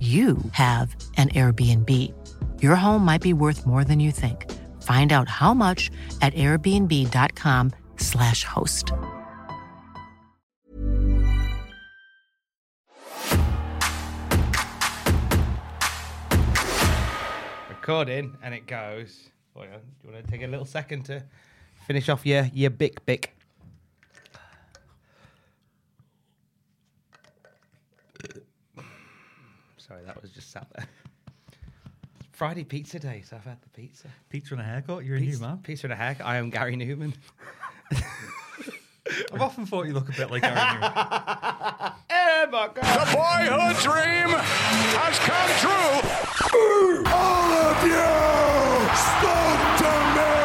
you have an Airbnb. Your home might be worth more than you think. Find out how much at airbnb.com/slash host. Recording and it goes. Do you want to take a little second to finish off your your bic bic? Sorry, that was just sat there. Friday pizza day, so I've had the pizza. Pizza and a haircut. You're a new Pizza, man. pizza and a haircut. I am Gary Numan. I've often thought you look a bit like Gary Numan. oh my god! The boyhood dream has come true. All of you, spoke to me.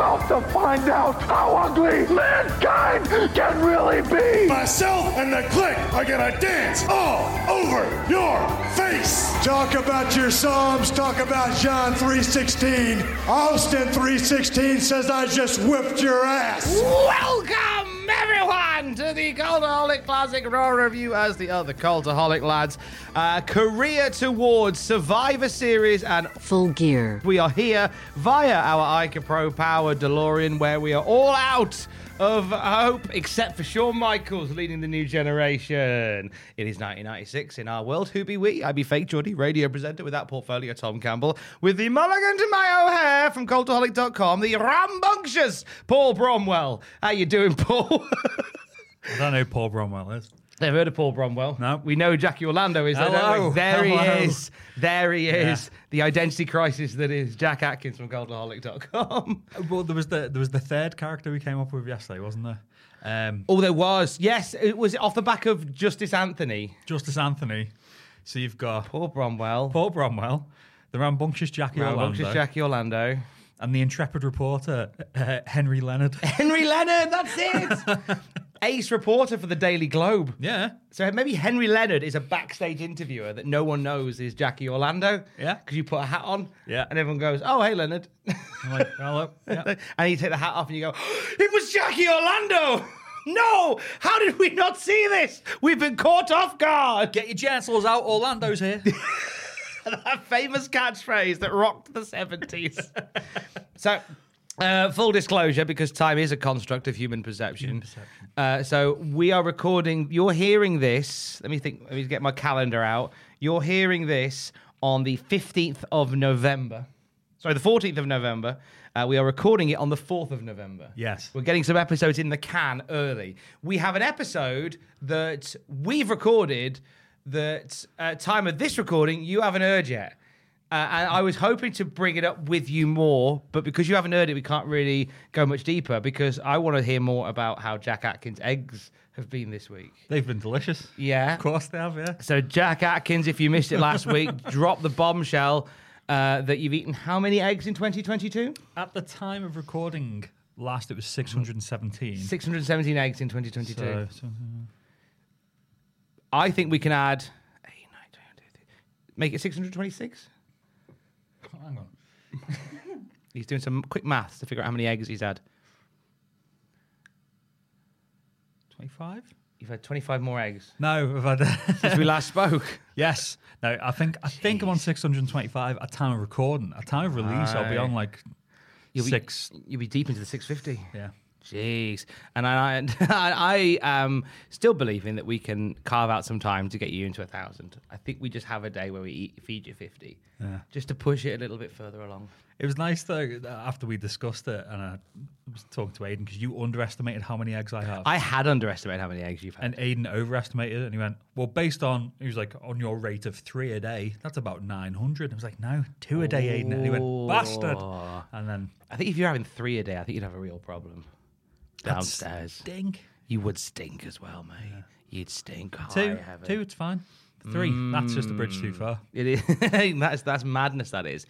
You're about to find out how ugly mankind can really be. Myself and the clique are gonna dance all over your face. Talk about your Psalms. Talk about John 3:16. Austin 3:16 says I just whipped your ass. Welcome everyone to the Cultaholic Classic Raw Review as the other Cultaholic lads. Uh, career towards Survivor Series and Full gear. we are here via our Ica Pro Power DeLorean where we are all out of hope except for Shawn Michaels leading the new generation. It is 1996 in our world. Who be we? I be fake Geordie, radio presenter with that portfolio, Tom Campbell, with the mulligan to my hair from cultaholic.com, the rambunctious Paul Bromwell. How you doing, Paul? I don't know who Paul Bromwell is. Never heard of Paul Bromwell. No. We know Jackie Orlando is. don't Hello. There Hello. he is. There he is. Yeah. The identity crisis that is Jack Atkins from Cultaholic.com. Well, there was the there was the third character we came up with yesterday, wasn't there? Um, Oh, there was. Yes, it was off the back of Justice Anthony. Justice Anthony. So you've got Paul Bromwell. Paul Bromwell, the rambunctious Jackie Rambunctious Orlando, Jackie Orlando. and the intrepid reporter uh, Henry Leonard. Henry Leonard, that's it. Ace reporter for the Daily Globe. yeah, So maybe Henry Leonard is a backstage interviewer that no one knows is Jackie Orlando. Yeah. Because you put a hat on. Yeah. And everyone goes, oh, hey, Leonard. I'm like, hello. Yeah. and you take the hat off and you go, it was Jackie Orlando. No, how did we not see this? We've been caught off guard. Get your genitals out. Orlando's here. that famous catchphrase that rocked the 70s. so, uh, full disclosure, because time is a construct of human perception. Uh, so, we are recording, you're hearing this. Let me think, let me get my calendar out. You're hearing this on the 15th of November. Sorry, the 14th of November. Uh, we are recording it on the 4th of November. Yes. We're getting some episodes in the can early. We have an episode that we've recorded that uh, time of this recording you haven't heard yet. Uh, and I was hoping to bring it up with you more, but because you haven't heard it, we can't really go much deeper because I want to hear more about how Jack Atkins' eggs have been this week. They've been delicious. Yeah. Of course they have. Yeah. So, Jack Atkins, if you missed it last week, drop the bombshell uh, that you've eaten how many eggs in 2022? At the time of recording, last it was 617. 617 eggs in 2022. So, so- I think we can add. eight, nine, 10, 11, Make it 626? hang on. He's doing some quick maths to figure out how many eggs he's had. 25? You've had 25 more eggs No, I've had. since we last spoke. yes. No, I think I think I'm on 625 at time of recording. At time of release, I'll be on like You'll be- six. You'll be deep into the 650. Yeah. Jeez, and I, I, I am still believing that we can carve out some time to get you into a thousand. I think we just have a day where we eat, feed you fifty, just to push it a little bit further along. It was nice though after we discussed it, and I was talking to Aiden because you underestimated how many eggs I have, I had underestimated how many eggs you've had. and Aiden overestimated it, and he went, "Well, based on he was like on your rate of three a day, that's about 900." I was like, "No, two a day, Aiden," and he went, "Bastard!" And then I think if you're having three a day, I think you'd have a real problem downstairs. stink. You would stink as well, mate. You'd stink. Two, it's fine. Three, that's just a bridge too mm. far. It is. that's that's madness. That is.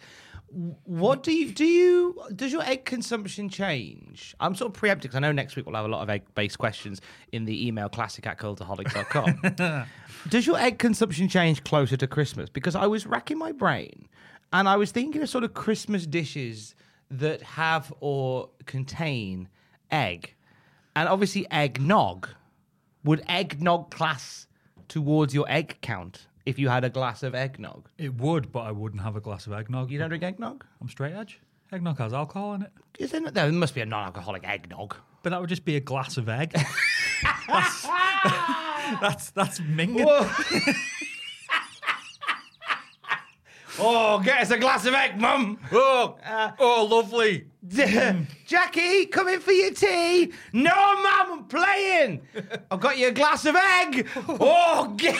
What do you do? You does your egg consumption change? I'm sort of preempting because I know next week we'll have a lot of egg-based questions in the email classic at cultaholic.com. does your egg consumption change closer to Christmas? Because I was racking my brain and I was thinking of sort of Christmas dishes that have or contain egg, and obviously eggnog. Would eggnog class towards your egg count if you had a glass of eggnog? It would, but I wouldn't have a glass of eggnog. You don't drink eggnog? I'm straight edge. Eggnog has alcohol in it, Is there, no, there must be a non-alcoholic eggnog. but that would just be a glass of egg. that's, that's that's minging. Oh, get us a glass of egg, mum. Oh, uh, oh, lovely. Jackie, come in for your tea. No, mum, I'm playing. I've got you a glass of egg. Oh, get,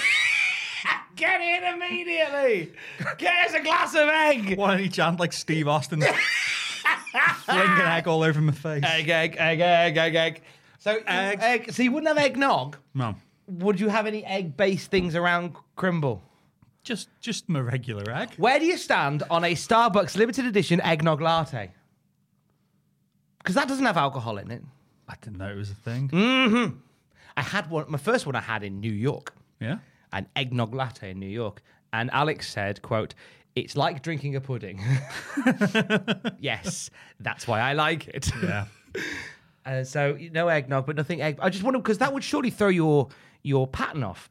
get in immediately. Get us a glass of egg. Why don't you chant like Steve Austin? Flinging egg all over my face. Egg, egg, egg, egg, egg, egg. So, egg. egg. So you wouldn't have eggnog. No, Would you have any egg-based things around Crimble? Just just my regular egg. Where do you stand on a Starbucks limited edition eggnog latte? Because that doesn't have alcohol in it. I didn't know it was a thing. I had one. My first one I had in New York, Yeah. an eggnog latte in New York, and Alex said, "quote It's like drinking a pudding." yes, that's why I like it. Yeah. Uh, so no eggnog, but nothing egg. I just wonder because that would surely throw your your pattern off.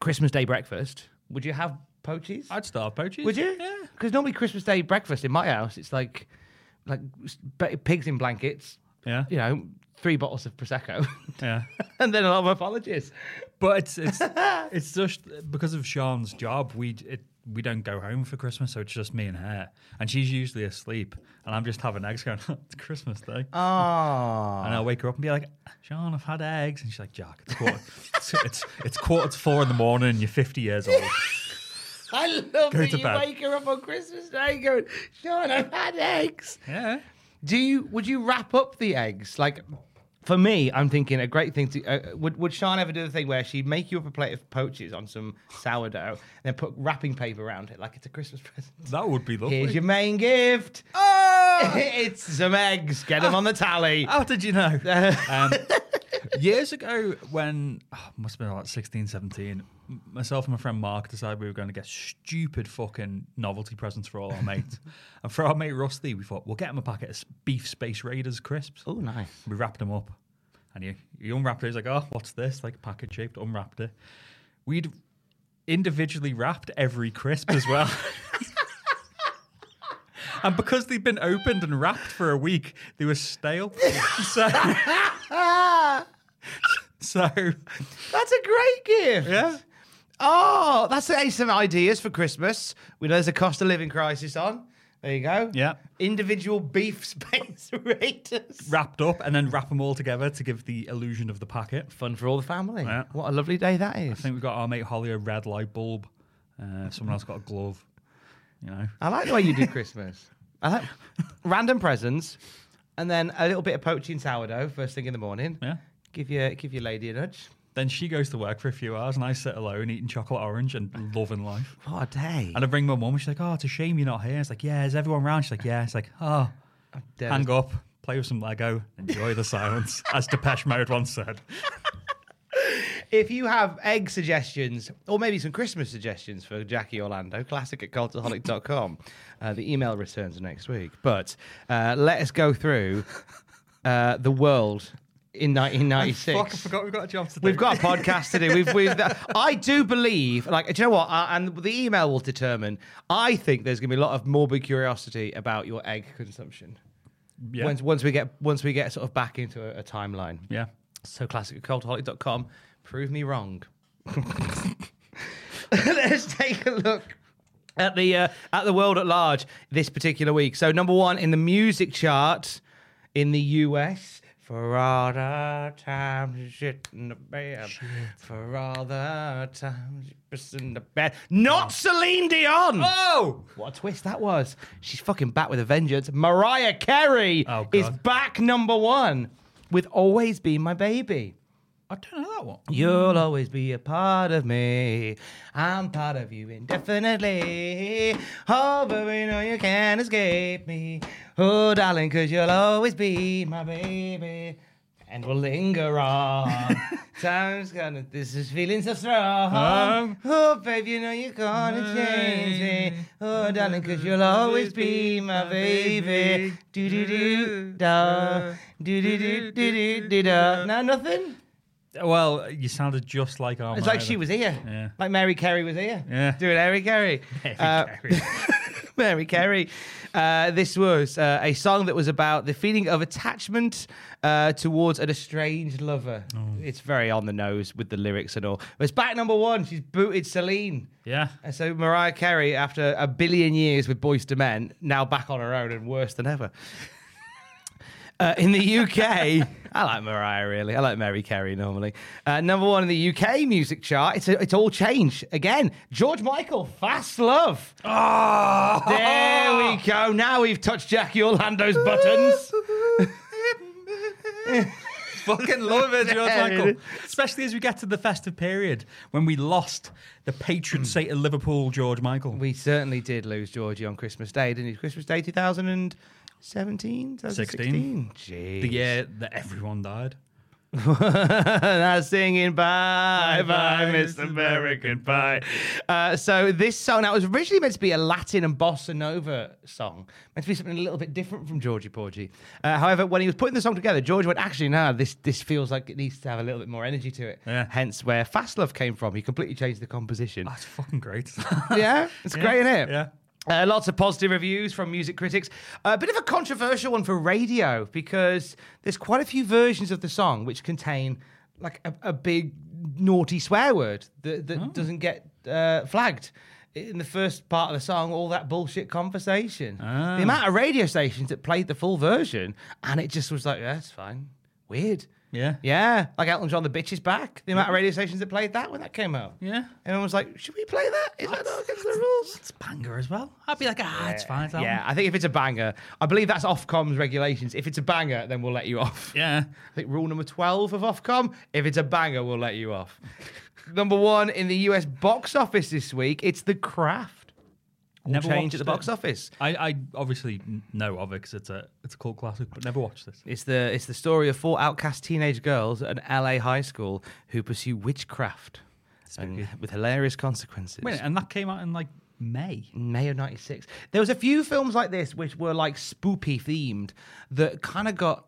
Christmas Day breakfast. Would you have poaches? I'd start poaches. Would you? Yeah. Because normally Christmas Day breakfast in my house, it's like like pigs in blankets. Yeah. You know, three bottles of prosecco, Yeah. and then a lot of apologies. But it's it's it's just because of Sean's job. We it we don't go home for Christmas, so it's just me and her, and she's usually asleep, and I'm just having eggs going. it's Christmas Day, Oh, and I'll wake her up and be like, "Sean, I've had eggs," and she's like, "Jack, it's quarter, it's, it's it's quarter to four in the morning, and you're 50 years old." I love Go that to you bed. wake her up on Christmas Day going, Sean, I've had eggs. yeah. Do you? Would you wrap up the eggs? Like, for me, I'm thinking a great thing to. Uh, would Would Sean ever do the thing where she'd make you up a plate of poaches on some sourdough, and then put wrapping paper around it like it's a Christmas present? That would be lovely. Here's your main gift. Oh! it's some eggs. Get them on the tally. How did you know? um, years ago, when oh, must have been like 16, 17, m- myself and my friend Mark decided we were going to get stupid fucking novelty presents for all our mates. and for our mate Rusty, we thought we'll get him a packet of beef Space Raiders crisps. Oh, nice. We wrapped them up, and he, he unwrapped it. He's like, "Oh, what's this?" Like packet shaped. Unwrapped it. We'd individually wrapped every crisp as well. And because they'd been opened and wrapped for a week, they were stale. so, so That's a great gift. yeah. Oh, that's uh, some ideas for Christmas. We know there's a cost of living crisis on. There you go. Yeah. Individual beef space raiders. wrapped up and then wrap them all together to give the illusion of the packet. Fun for all the family. Yeah. What a lovely day that is. I think we've got our mate Holly a red light bulb. Uh, someone else got a glove. You know, I like the way you do Christmas. I like random presents, and then a little bit of poaching sourdough first thing in the morning. yeah. Give your give your lady a nudge. Then she goes to work for a few hours, and I sit alone eating chocolate orange and loving life. What a day! And I bring my mum, and she's like, "Oh, it's a shame you're not here." It's like, "Yeah, is everyone around?" She's like, "Yeah." It's like, "Oh, hang up, play with some Lego, enjoy the silence," as Depeche Mode once said. If you have egg suggestions or maybe some Christmas suggestions for Jackie Orlando, classic at cultaholic.com, uh, the email returns next week. But uh, let us go through uh, the world in 1996. Fuck, I forgot we've got a job to do. We've got a podcast to do. We've, we've, I do believe, like, do you know what? Uh, and the email will determine. I think there's going to be a lot of morbid curiosity about your egg consumption. Yeah. Once, once we get once we get sort of back into a, a timeline. Yeah. So classic cultaholic.com. Prove me wrong. Let's take a look at the uh, at the world at large this particular week. So number one in the music chart in the US. For all the times you shit in the bed. For all the times you piss in the bed. Not oh. Celine Dion. Oh! What a twist that was. She's fucking back with a vengeance. Mariah Carey Oh, is back number one with Always Be My Baby. I don't know that one. You'll always be a part of me. I'm part of you indefinitely. Oh, but we know you can't escape me. Oh, darling, cause you'll always be my baby. And we'll linger on. Time's gonna, this is feeling so strong. Um. oh, babe, you know you're gonna change me. Oh, darling, cause you'll always be my baby. Do do do da. Do do do do do do da. No, nothing? Well, you sounded just like our. It's like she was here. Yeah. Like Mary Carey was here. Yeah. Doing Mary Carey. Mary Uh, Carey. Mary Carey. Uh, this was uh, a song that was about the feeling of attachment uh, towards an estranged lover. Oh. It's very on the nose with the lyrics and all. But it's back number one. She's booted Celine. Yeah. And so Mariah Carey, after a billion years with Boyz II Men, now back on her own and worse than ever. Uh, in the UK, I like Mariah really. I like Mary Carey normally. Uh, number one in the UK music chart. It's it's all changed again. George Michael, Fast Love. Oh! There we go. Now we've touched Jackie Orlando's buttons. Fucking love it, George Michael. Especially as we get to the festive period when we lost the patron saint of Liverpool, George Michael. We certainly did lose Georgie on Christmas Day, didn't we? Christmas Day 2017, 2016. Jeez. the year that everyone died. Now singing bye bye, Miss American Pie. Uh, so this song now it was originally meant to be a Latin and bossa nova song, meant to be something a little bit different from Georgie Porgy. Uh, however, when he was putting the song together, George went, "Actually, no, this this feels like it needs to have a little bit more energy to it." Yeah. Hence, where Fast Love came from. He completely changed the composition. That's fucking great. yeah, it's great, isn't it? Yeah. Uh, lots of positive reviews from music critics. A bit of a controversial one for radio because there's quite a few versions of the song which contain like a, a big naughty swear word that, that doesn't get uh, flagged. In the first part of the song, all that bullshit conversation. The amount of radio stations that played the full version, and it just was like, yeah, that's fine. Weird. Yeah. Yeah, like Elton John, The Bitch is Back. The amount of radio stations that played that when that came out. Yeah. Everyone was like, should we play that? Is that not against the rules? It's banger as well. I'd be like, ah, it's fine. It's that Yeah, one. I think if it's a banger, I believe that's Ofcom's regulations. If it's a banger, then we'll let you off. Yeah. I think rule number 12 of Ofcom, if it's a banger, we'll let you off. number one in the US box office this week, it's The Craft. Never change at the box it. office. I, I obviously know of it because it's a it's a cult classic, but never watched this. It's the it's the story of four outcast teenage girls at an LA high school who pursue witchcraft and with hilarious consequences. Wait, and that came out in like May. May of '96. There was a few films like this which were like spoopy themed that kind of got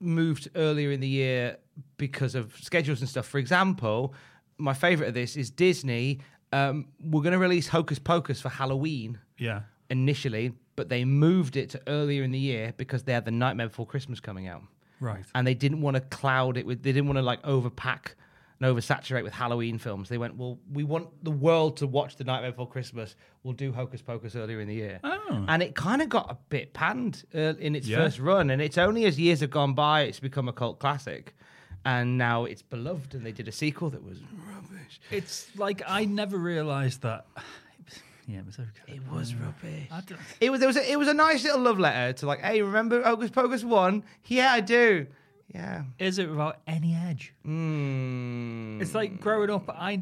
moved earlier in the year because of schedules and stuff. For example, my favorite of this is Disney. Um, we're going to release Hocus Pocus for Halloween Yeah. initially, but they moved it to earlier in the year because they had The Nightmare Before Christmas coming out Right. and they didn't want to cloud it with they didn't want to like overpack and oversaturate with Halloween films. They went, well, we want the world to watch The Nightmare Before Christmas. We'll do Hocus Pocus earlier in the year, Oh. and it kind of got a bit panned uh, in its Yeah. first run. And it's only as years have gone by, it's become a cult classic, and now it's beloved. And they did a sequel that was rubbish. It's like I never realised that. Yeah, it was okay. It was rubbish. I don't- It was. It was. A, it was a nice little love letter to like, hey, remember Hocus Pocus one? Yeah, I do. Yeah. Is it without any edge? Mm. It's like growing up, I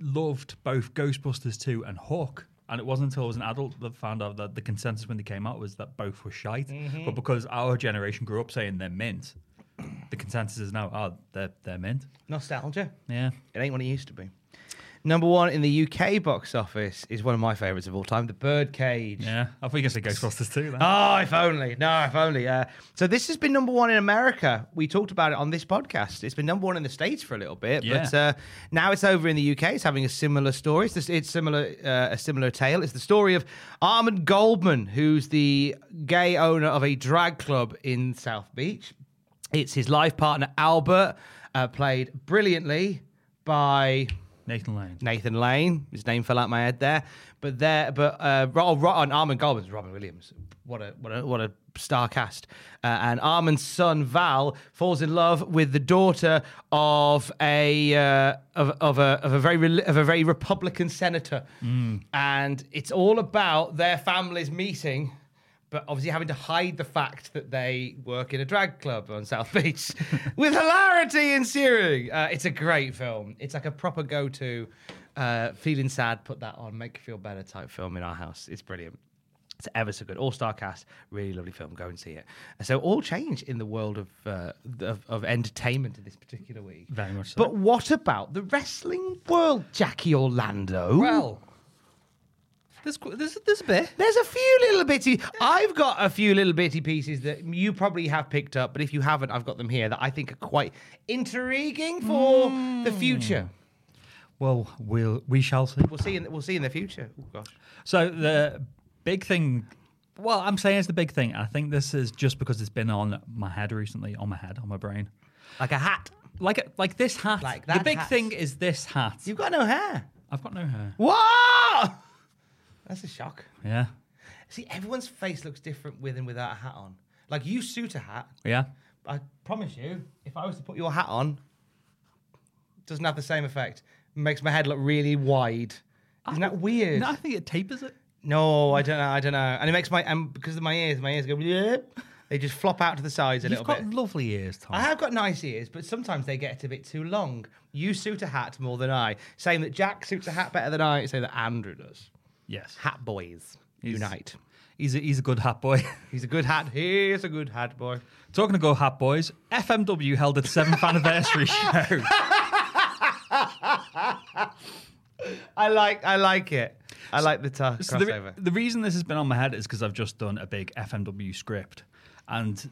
loved both Ghostbusters 2 and Hook. And it wasn't until I was an adult that I found out that the consensus when they came out was that both were shite. Mm-hmm. But because our generation grew up saying they're mint, the consensus is now, oh, they're, they're mint. nostalgia. Yeah. It ain't what it used to be. Number one in the UK box office is one of my favourites of all time, The Birdcage. Yeah, I think you could say Ghostbusters too. Then. Oh, if only. No, if only. Uh, so this has been number one in America. We talked about it on this podcast. It's been number one in the States for a little bit, but uh, now it's over in the UK. It's having a similar story. It's, this- it's similar, uh, a similar tale. It's the story of Armand Goldman, who's the gay owner of a drag club in South Beach. It's his life partner, Albert, uh, played brilliantly by Nathan Lane. Nathan Lane. His name fell out my head there, but there, but uh, Ro- on Armand Goldman's Robin Williams. What a what a what a star cast! Uh, and Armand's son Val falls in love with the daughter of a uh, of, of a of a very of a very Republican senator, and it's all about their families meeting. But obviously, having to hide the fact that they work in a drag club on South Beach with hilarity ensuing. Uh, it's a great film. It's like a proper go to, uh, feeling sad, put that on, make you feel better type film in our house. It's brilliant. It's ever so good. All star cast, really lovely film. Go and see it. So, all change in the world of, uh, of, of entertainment in this particular week. Very much so. But what about the wrestling world, Jackie Orlando? Well, there's there's there's a bit. There's a few little bitty. I've got a few little bitty pieces that you probably have picked up, but if you haven't, I've got them here that I think are quite intriguing for hmm. the future. Well, we'll we shall see. We'll see. In, we'll see in the future. Oh gosh. So the big thing. Well, I'm saying it's the big thing. I think this is just because it's been on my head recently, on my head, on my brain. Like a hat. Like a, like this hat. Like that. the big hat. thing is this hat. You've got no hair. I've got no hair. What? That's a shock. Yeah. See, everyone's face looks different with and without a hat on. Like you suit a hat. Yeah. I promise you, if I was to put your hat on, it doesn't have the same effect. Makes my head look really wide. Isn't that weird? No, I think it tapers it. No, I don't know. I don't know. And it makes my and because of my ears, my ears go. Yep, they just flop out to the sides a little bit. You've little got bit. lovely ears, Tom. I have got nice ears, but sometimes they get a bit too long. You suit a hat more than I. Saying that Jack suits a hat better than I. Say that Andrew does. Yes. Hat boys He's- unite. He's a, he's a good hat boy. He's a good hat. He's a good hat boy. Talking to Go Hat Boys, FMW held its seventh anniversary show. I like. I like it. I like the ta- So the, the reason this has been on my head is because I've just done a big FMW script, and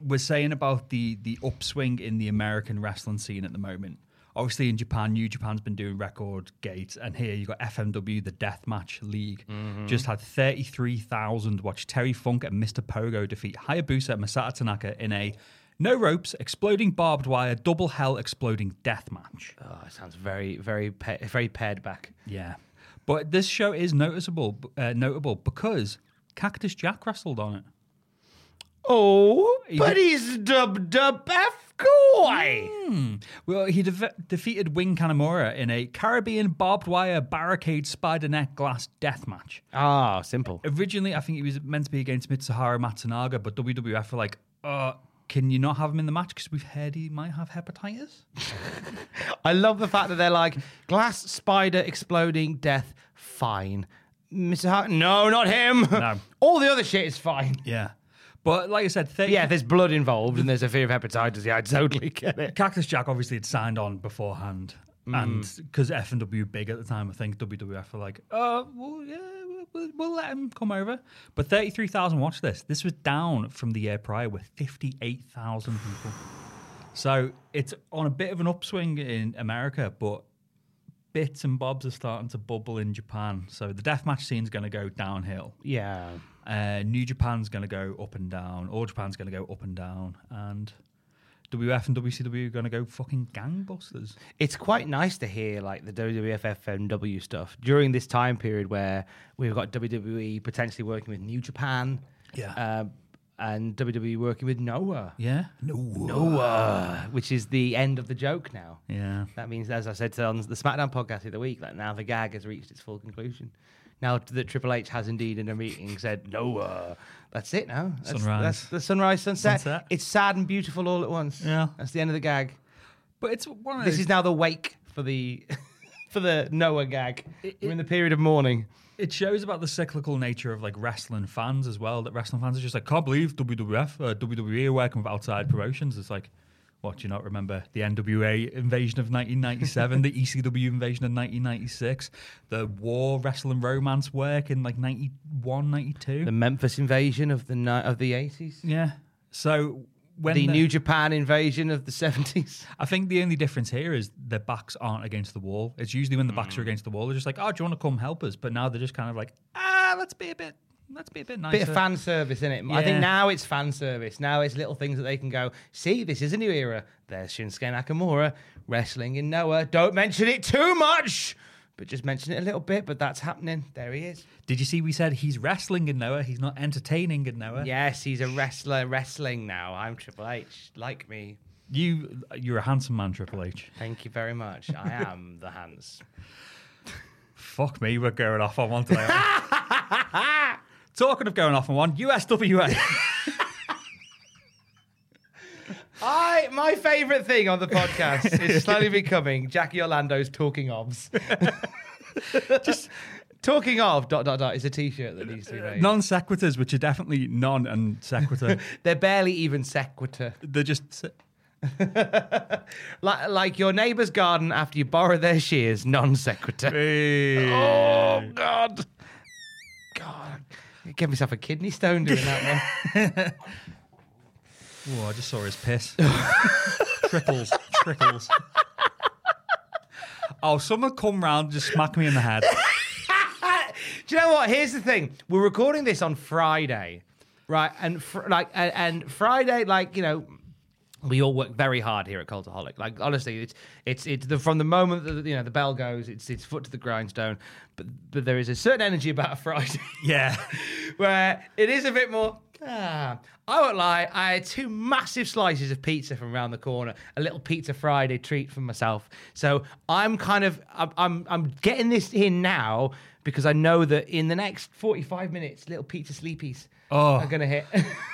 we're saying about the the upswing in the American wrestling scene at the moment. Obviously, in Japan, New Japan's been doing record gates, and here you got FMW, the Deathmatch League, just had thirty three thousand watch Terry Funk and Mr. Pogo defeat Hayabusa and Masato Tanaka in a no ropes, exploding barbed wire, double hell exploding death match. oh, it sounds very, very, very pared back. Yeah, but this show is noticeable, uh, notable because Cactus Jack wrestled on it. Oh, He but did- he's dubbed up F Koi. Well, he de- defeated Wing Kanemura in a Caribbean barbed wire barricade spider net glass death match. Ah, simple. Originally, I think he was meant to be against Mitsuharu Matsunaga, but WWF were like, uh, can you not have him in the match because we've heard he might have hepatitis? I love the fact that they're like glass spider exploding death. Fine, Mr. Hart. No, not him. No. All the other shit is fine. Yeah. But like I said, 30- Yeah, if there's blood involved and there's a fear of hepatitis. Yeah, I totally get it. Cactus Jack obviously had signed on beforehand. Mm. And because FMW big at the time, I think WWF were like, "Oh, well, yeah, we'll, we'll, we'll let him come over." But thirty-three thousand watched this. This was down from the year prior with fifty-eight thousand people. So it's on a bit of an upswing in America, but bits and bobs are starting to bubble in Japan. So the deathmatch scene's going to go downhill. Yeah. Uh, New Japan's going to go up and down. All Japan's going to go up and down, and WF and WCW are going to go fucking gangbusters. it's quite nice to hear like the WWF FMW stuff during this time period where we've got WWE potentially working with New Japan, Yeah. uh, and WWE working with Noah, Yeah. No. Noah, which is the end of the joke now. Yeah. That means, as I said on the SmackDown podcast of the other week, that now the gag has reached its full conclusion. Now that Triple H has indeed in a meeting said, Noah, that's it now. That's, Sunrise. That's the sunrise, sunset. Sunset. It's sad and beautiful all at once. Yeah. That's the end of the gag. But it's one of This is now the wake for the for the Noah gag. It- We're in the period of mourning. it shows about the cyclical nature of like wrestling fans as well. That wrestling fans are just like, can't believe WWF, uh, WWE are working with outside promotions. It's like, What do you not remember? The NWA invasion of 1997, the ECW invasion of 1996, the War Wrestling Romance work in like 91, 92. The Memphis invasion of the ni- of the eighties. yeah. So when The New Japan invasion of the seventies. I think the only difference here is their backs aren't against the wall. It's usually when the backs are against the wall, they're just like, "Oh, do you want to come help us?" But now they're just kind of like, "Ah, let's be a bit, let's be a bit nicer." Bit of fan service in it. I think now it's fan service. Now it's little things that they can go, see, this is a new era. There's Shinsuke Nakamura wrestling in Noah. Don't mention it too much, but just mention it a little bit. But that's happening. There he is. Did you see? We said he's wrestling in Noah. He's not entertaining in Noah. Yes, he's a wrestler wrestling now. I'm Triple H. Like me. You, you're a handsome man, Triple H. Thank you very much. I am the Hans. Fuck me, we're going off on one today. Talking of going off on one, USWA. I my favourite thing on the podcast is slowly becoming Jackie Orlando's talking ofs. Just talking of dot dot dot is a t-shirt that needs to be made. non sequiturs, which are definitely non and sequitur. They're barely even sequitur. They're just. Like like your neighbour's garden after you borrow their shears, non sequitur. Hey. Oh God. God. I gave myself a kidney stone doing that one. Oh, I just saw his piss. trickles, trickles. Oh, someone come round and just smack me in the head. Do you know what? Here's the thing. We're recording this on Friday, right? And fr- like, and, and Friday, like you know, we all work very hard here at Cultaholic. Like honestly, it's it's it's the from the moment that you know the bell goes, it's it's foot to the grindstone. But but there is a certain energy about a Friday Yeah. where it is a bit more. Ah, I won't lie. I had two massive slices of pizza from around the corner. A little pizza Friday treat for myself. So I'm kind of I'm I'm, I'm getting this in now because I know that in the next 45 minutes, little pizza sleepies Oh. are gonna hit.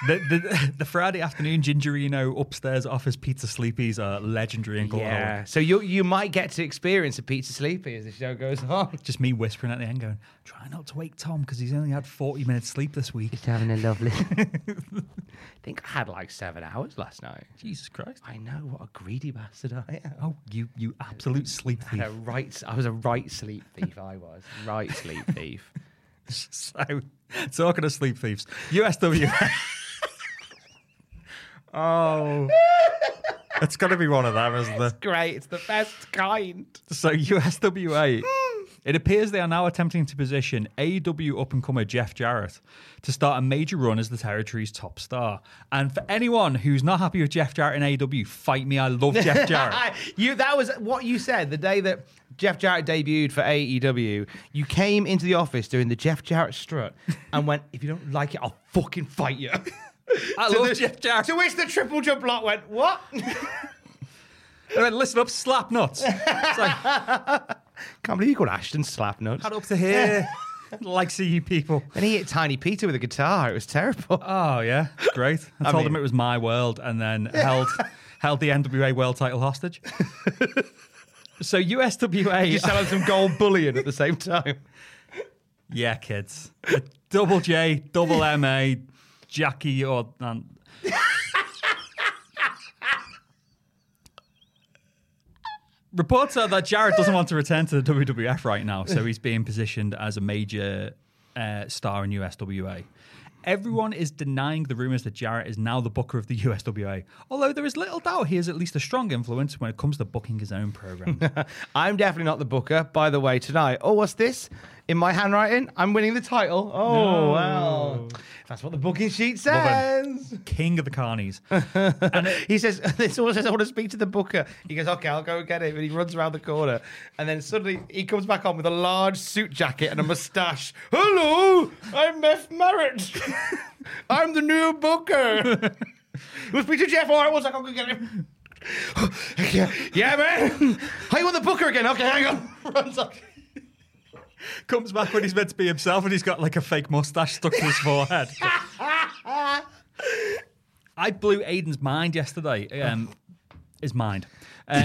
The, the, the Friday afternoon Gingerino upstairs office pizza sleepies are legendary in Cultaholic. yeah. So you you might get to experience a pizza sleepy as the show goes on. Just me whispering at the end, going, "Try not to wake Tom because he's only had forty minutes sleep this week." Just having a lovely. I think I had like seven hours last night. Jesus Christ! I know what a greedy bastard I am. Oh, you you absolute sleep I thief! had a right. I was a right sleep thief. I was right sleep thief. So, talking of sleep thieves, USW. oh, it's got to be one of them, isn't it? Great. It's the best kind. So USWA, it appears they are now attempting to position AEW up and comer Jeff Jarrett to start a major run as the territory's top star. And for anyone who's not happy with Jeff Jarrett in AEW, fight me. I love Jeff Jarrett. you. That was what you said the day that Jeff Jarrett debuted for AEW. You came into the office doing the Jeff Jarrett strut and went, "If you don't like it, I'll fucking fight you." I To love the- Jeff Jarrett. To which the triple jump block went, "What?" I went, listen up, slap nuts. It's like, Can't believe you called Ashton slap nuts. cut up to here. like see you people. And he hit Tiny Peter with a guitar. It was terrible. Oh yeah, great. I, told mean- him it was my world, and then held held the NWA world title hostage. so USWA, You sell him some gold bullion at the same time. yeah, kids, double J, double M A, Jackie or. Um, Reports are that Jarrett doesn't want to return to the WWF right now, so he's being positioned as a major uh, star in USWA. Everyone is denying the rumors that Jarrett is now the booker of the USWA, although there is little doubt he is at least a strong influence when it comes to booking his own program. I'm definitely not the booker, by the way, tonight. Oh, what's this? In my handwriting, I'm winning the title. Oh, wow. That's what the booking sheet says. King of the carnies. and he says, this all says, I want to speak to the booker. He goes, okay, I'll go and get him. And he runs around the corner. And then suddenly he comes back on with a large suit jacket and a mustache. Hello, I'm Meth Merritt. I'm the new booker. we'll speak to Jeff. All right, one second, I'll go get him. yeah, yeah, man. you want the booker again. Okay, hang on. Runs up. Comes back when he's meant to be himself and he's got like a fake mustache stuck to his forehead. I blew Aiden's mind yesterday. Um, his mind.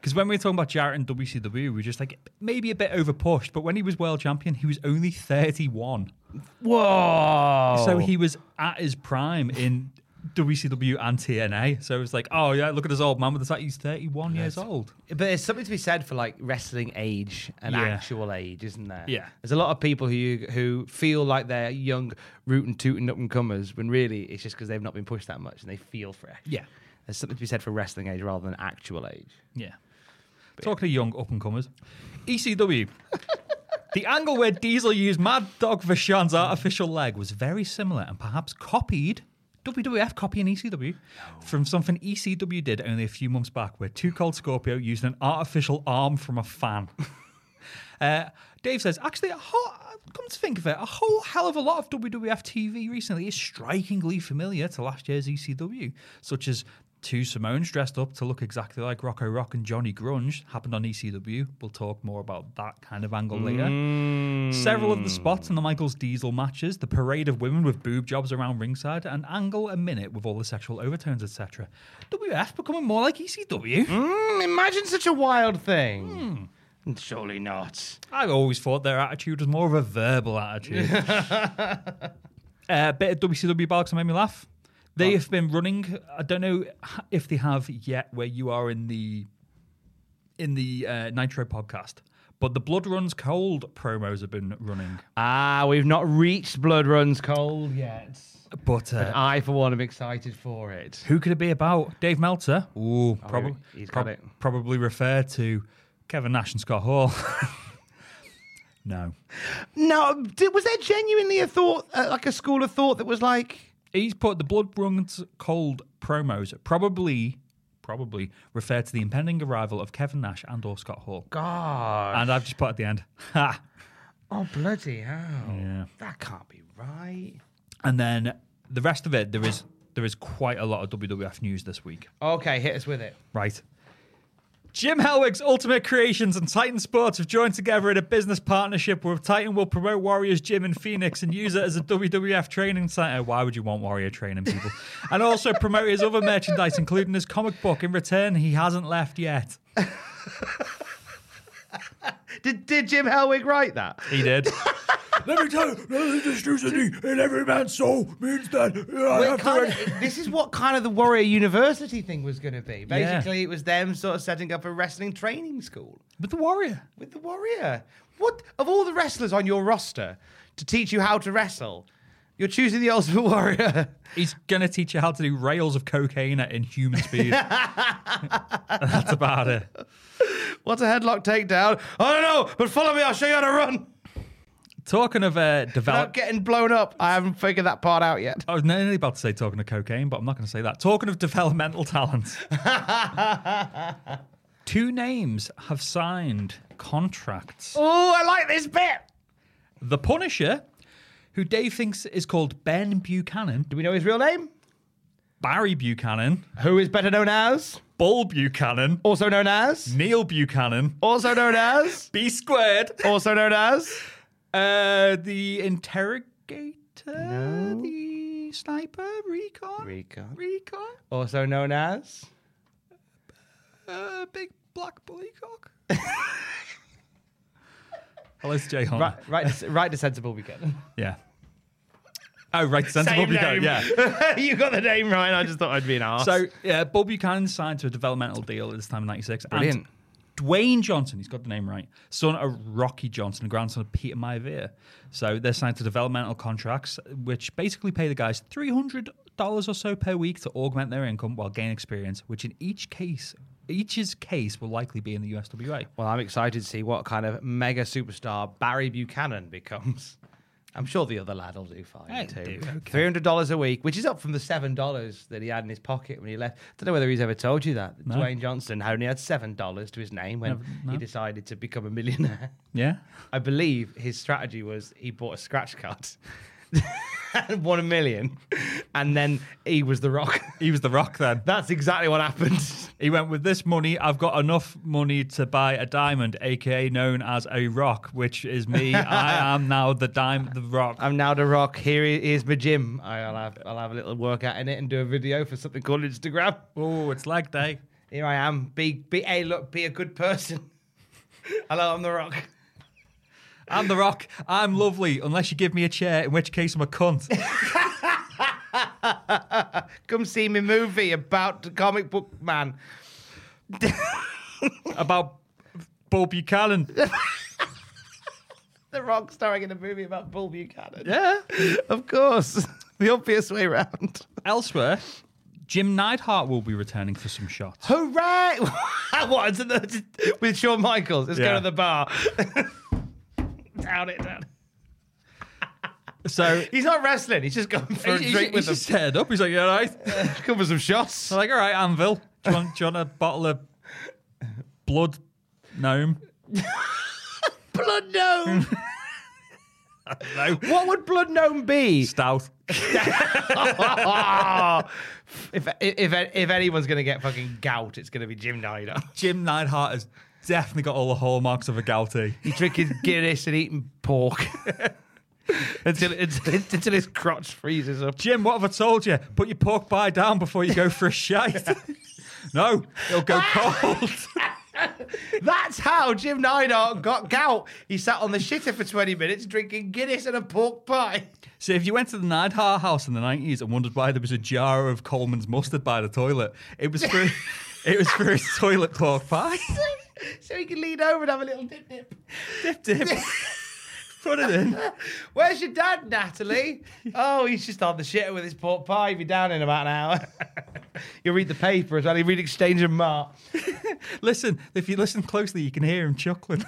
Because when we were talking about Jarrett and WCW, we were just like maybe a bit over pushed. But when he was world champion, he was only 31. Whoa. So he was at his prime in WCW and TNA. So it was like, oh yeah, look at this old man with the fact he's 31 years old. But there's something to be said for like wrestling age and Yeah. actual age, isn't there? Yeah. There's a lot of people who who feel like they're young, rootin' tootin' up and comers when really it's just because they've not been pushed that much and they feel fresh. Yeah. There's something to be said for wrestling age rather than actual age. Yeah. Talking of young up and comers, ECW. the angle where Diesel used Mad Dog Vachon's artificial leg was very similar and perhaps copied. WWF copying ECW from something ECW did only a few months back, where Two Cold Scorpio used an artificial arm from a fan. Uh, Dave says, actually, a whole, come to think of it, a whole hell of a lot of WWF TV recently is strikingly familiar to last year's ECW, such as two Simones dressed up to look exactly like Rocco Rock and Johnny Grunge happened on ECW. We'll talk more about that kind of angle later. Mm. Several of the spots in the Michaels Diesel matches, the parade of women with boob jobs around ringside, and angle a minute with all the sexual overtones, etc. WF becoming more like ECW. Mm, imagine such a wild thing. Hmm. Surely not. I always thought their attitude was more of a verbal attitude. A uh, bit of WCW bollocks that made me laugh. They have been running. I don't know if they have yet, where you are in the in the uh, Nitro podcast, but the Blood Runs Cold promos have been running. Ah, we've not reached Blood Runs Cold yet. But uh, I, for one, am excited for it. who could it be about? Dave Meltzer. Ooh, probably. he's got it. Probably refer to Kevin Nash and Scott Hall. no. No, was there genuinely a thought, uh, like a school of thought that was like, He's put the blood runs cold promos probably probably refer to the impending arrival of Kevin Nash and or Scott Hall. God, And I've just put at the end, ha. oh bloody hell, Yeah. that can't be right. And then the rest of it, there is there is quite a lot of WWF news this week. Okay, hit us with it. Right. Jim Hellwig's Ultimate Creations and Titan Sports have joined together in a business partnership where Titan will promote Warriors Gym in Phoenix and use it as a WWF training center. Uh, why would you want Warrior training people? and also promote his other merchandise, including his comic book. In return, he hasn't left yet. Did did Jim Hellwig write that? He did. Let me tell you, any in every man's soul means that I have to kind run- of- this is what kind of the Warrior University thing was going to be. Basically, it was them sort of setting up a wrestling training school With the Warrior. with the Warrior. What of all the wrestlers on your roster to teach you how to wrestle? You're choosing the Ultimate Warrior. He's going to teach you how to do rails of cocaine at inhuman speed. That's about it. What's a headlock takedown? I don't know, but follow me. I'll show you how to run Talking of uh, without getting blown up. I haven't figured that part out yet. I was nearly about to say talking of cocaine, but I'm not going to say that. Talking of developmental talent. Two names have signed contracts. Oh, I like this bit. The Punisher, who Dave thinks is called Ben Buchanan, Do we know his real name? Barry Buchanan, Who is better known as? Bull Buchanan, Also known as? Neil Buchanan, Also known as? B squared, Also known as? uh, the interrogator, the sniper, recon, Recon. recon, Also known as? uh, big black bully cock. Hello, it's Jay Hunt. Right, right, to- right to sensible weekend. Yeah. Oh, right, sensible Same Buchanan. name. Yeah. you got the name right. I just thought I'd be an arse. So yeah, Bob Buchanan signed to a developmental deal at this time in '96. Brilliant. Dwayne Johnson, he's got the name right, son of Rocky Johnson, and grandson of Peter Maivia. So they're signed to developmental contracts, which basically pay the guys three hundred dollars or so per week to augment their income while gaining experience, which in each case, each's case will likely be in the USWA. Well, I'm excited to see what kind of mega superstar Barry Buchanan becomes. I'm sure the other lad will do fine He'll too. do okay. Three hundred dollars a week, which is up from the seven dollars that he had in his pocket when he left. Don't know whether he's ever told you that. Dwayne Johnson only had seven dollars to his name when Never- no. he decided to become a millionaire. Yeah. I believe his strategy was he bought a scratch card won a million, and then he was the rock. He was the rock then. That's exactly what happened. He went with this money. I've got enough money to buy a diamond, aka known as a rock, which is me. I am now the dime, the rock. I'm now the rock. Here is my gym. I'll have I'll have a little workout in it and do a video for something called Instagram. Oh, it's leg day. Here I am. Be be hey look, be a good person. Hello, I'm the rock. I'm the rock. I'm lovely, unless you give me a chair, in which case I'm a cunt. Come see me movie about the comic book man. About Bull Buchanan. The Rock starring in a movie about Bull Buchanan. yeah. Of course. The obvious way round. Elsewhere, Jim Neidhart will be returning for some shots. Hooray! what? is it the- With Shawn Michaels. Let's go to the bar. Down it, down. So He's not wrestling. He's just going for a he's, drink with he's them. just head up. He's like, yeah, right. Come for some shots. I'm like, all right, Anvil. Do you, want, do you want a bottle of blood gnome? Blood gnome. No. what would blood gnome be? Stout. if, if if anyone's gonna get fucking gout, it's gonna be Jim Nyder. Jim Neidhart has definitely got all the hallmarks of a gouty. He's drinking Guinness and eating pork until, until until his crotch freezes up. Jim, what have I told you? Put your pork pie down before you go for a shite. no, it'll go cold. That's how Jim Neidhart got gout. He sat on the shitter for 20 minutes drinking Guinness and a pork pie. so if you went to the Neidhart house in the 90s and wondered why there was a jar of Colman's mustard by the toilet, it was for it was for his toilet pork pie. So he can lean over and have a little dip dip. dip dip. Put it in. Where's your dad, Natalie? oh, he's just on the shitter with his pork pie. He'll be down in about an hour. You'll read the paper as well. You read Exchange and Mart. Listen, if you listen closely, you can hear him chuckling.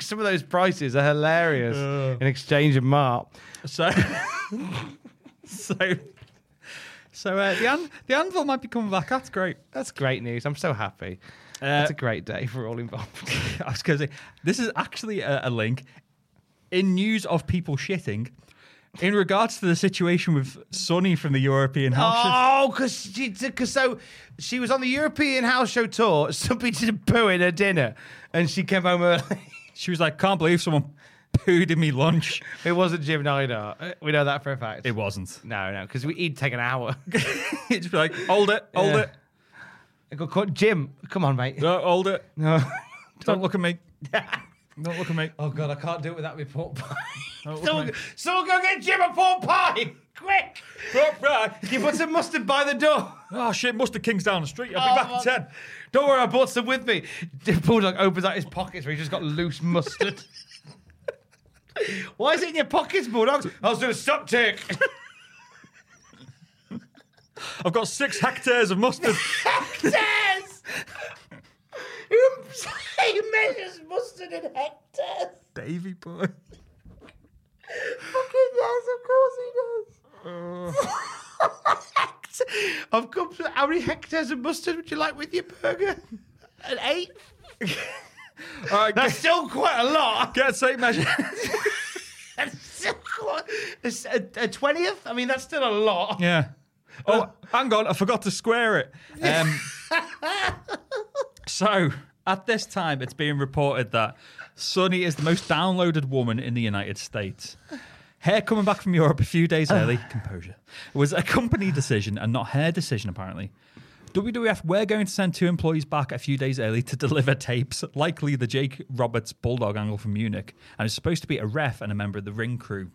Some of those prices are hilarious in Exchange and Mart. So, so, so uh, the an- the anvil might be coming back. That's great. That's great news. I'm so happy. Uh, That's a great day for all involved. I was going to say this is actually a, a link in news of people shitting. In regards to the situation with Sunny from the European House, Show- Oh, because she, cause so she was on the European house show tour. Somebody did a poo in her dinner, and she came home early. she was like, "Can't believe someone pooed in me lunch." It wasn't Jim Neidhart. Uh, We know that for a fact. It wasn't. no, no, because he'd take an hour. He'd be like, "Hold it, hold Yeah. it, I go, "Co- Jim, come on, mate. no, hold it. No. Don't look at me. Don't look at me. Oh god, I can't do it without my pork pie. Don't look at someone, me. someone go get Jim a pork pie, quick! Pork pie. Can you put some mustard by the door? Oh shit, Mustard King's down the street. I'll be Oh, back in ten. Don't worry, I brought some with me. Bulldog opens out his pockets where he's just got loose mustard. Why is it in your pockets, Bulldog? I was doing a stock take. I've got six hectares of mustard. hectares! Who measures mustard in hectares? Davy boy. Fucking yes, of course he does. I've come to how many hectares of mustard would you like with your burger? An eight? All right, That's get, still quite a lot. get a tape measure. That's still quite a twentieth. I mean, that's still a lot. yeah. Oh, hang on, I forgot to square it. Um, so, at this time, it's being reported that Sunny is the most downloaded woman in the United States. Hair coming back from Europe a few days early, composure, was a company decision and not her decision, apparently. WWF were going to send two employees back a few days early to deliver tapes, likely the Jake Roberts Bulldog angle from Munich, and it's supposed to be a ref and a member of the ring crew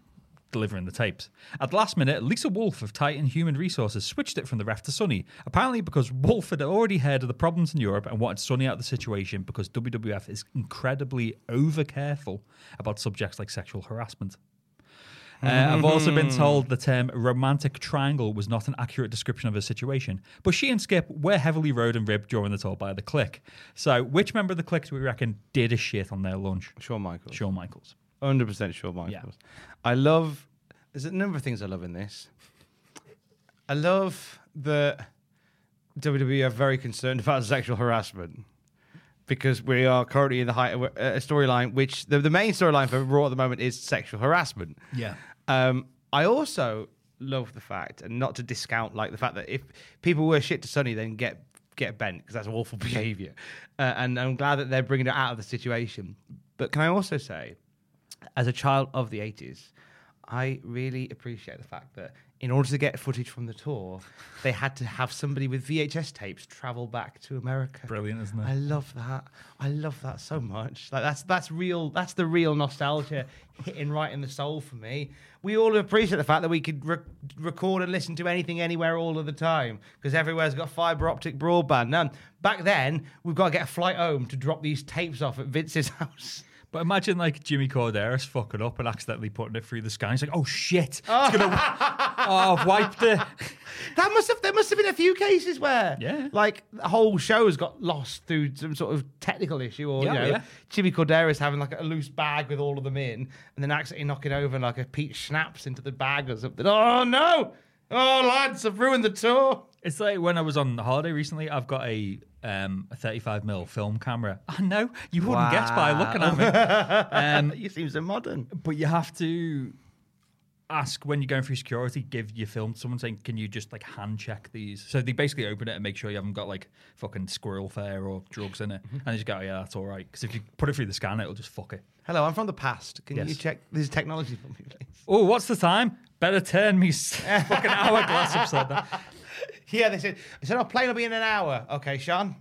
delivering the tapes. At the last minute, Lisa Wolf of Titan Human Resources switched it from the ref to Sunny, apparently because Wolf had already heard of the problems in Europe and wanted Sunny out of the situation because WWF is incredibly over careful about subjects like sexual harassment. Uh, I've also been told the term romantic triangle was not an accurate description of a situation, but she and Skip were heavily rode and ribbed during the tour by the Kliq. So, which member of the Kliq do we reckon did a shit on their lunch? Shawn Michaels. Shawn Michaels. Hundred percent Shawn Michaels. I love. There's a number of things I love in this. I love that WWE are very concerned about sexual harassment because we are currently in the height of a a storyline, which the, the main storyline for Raw at the moment is sexual harassment. Yeah. Um, I also love the fact, and not to discount like the fact that if people were shit to Sunny, then get get bent because that's awful behaviour. Uh, and I'm glad that they're bringing it out of the situation. But can I also say, as a child of the 80s, I really appreciate the fact that in order to get footage from the tour, they had to have somebody with VHS tapes travel back to America. Brilliant, isn't it? I love that. I love that so much. Like that's that's real. That's the real nostalgia hitting right in the soul for me. We all appreciate the fact that we could re- record and listen to anything anywhere all of the time because everywhere's got fiber optic broadband. Now, back then, we've got to get a flight home to drop these tapes off at Vince's house. But imagine like Jimmy Korderas fucking up and accidentally putting it through the sky. He's like, "Oh shit! It's gonna, oh, I've wiped it." That must have there must have been a few cases where Yeah. like the whole show has got lost through some sort of technical issue or Yeah, you know yeah. Jimmy Korderas having like a loose bag with all of them in and then accidentally knocking over like a peach schnapps into the bag or something. Oh no! Oh lads, I've ruined the tour. It's like when I was on holiday recently. I've got a um, a 35 mm film camera. I know you wouldn't guess by looking at me. Um, You seem so modern. but you have to ask when you're going through security, give your film to someone saying, "Can you just like hand check these?" So they basically open it and make sure you haven't got like fucking squirrel fare or drugs in it, and they just go, "Oh, "Yeah, that's all right." Because if you put it through the scanner, it'll just fuck it. Hello, I'm from the past. Can you check this technology for me, please? Oh, what's the time? Better turn me fucking hourglass upside down. Yeah, they said. They said, "Our plane will be in an hour." Okay, Sean.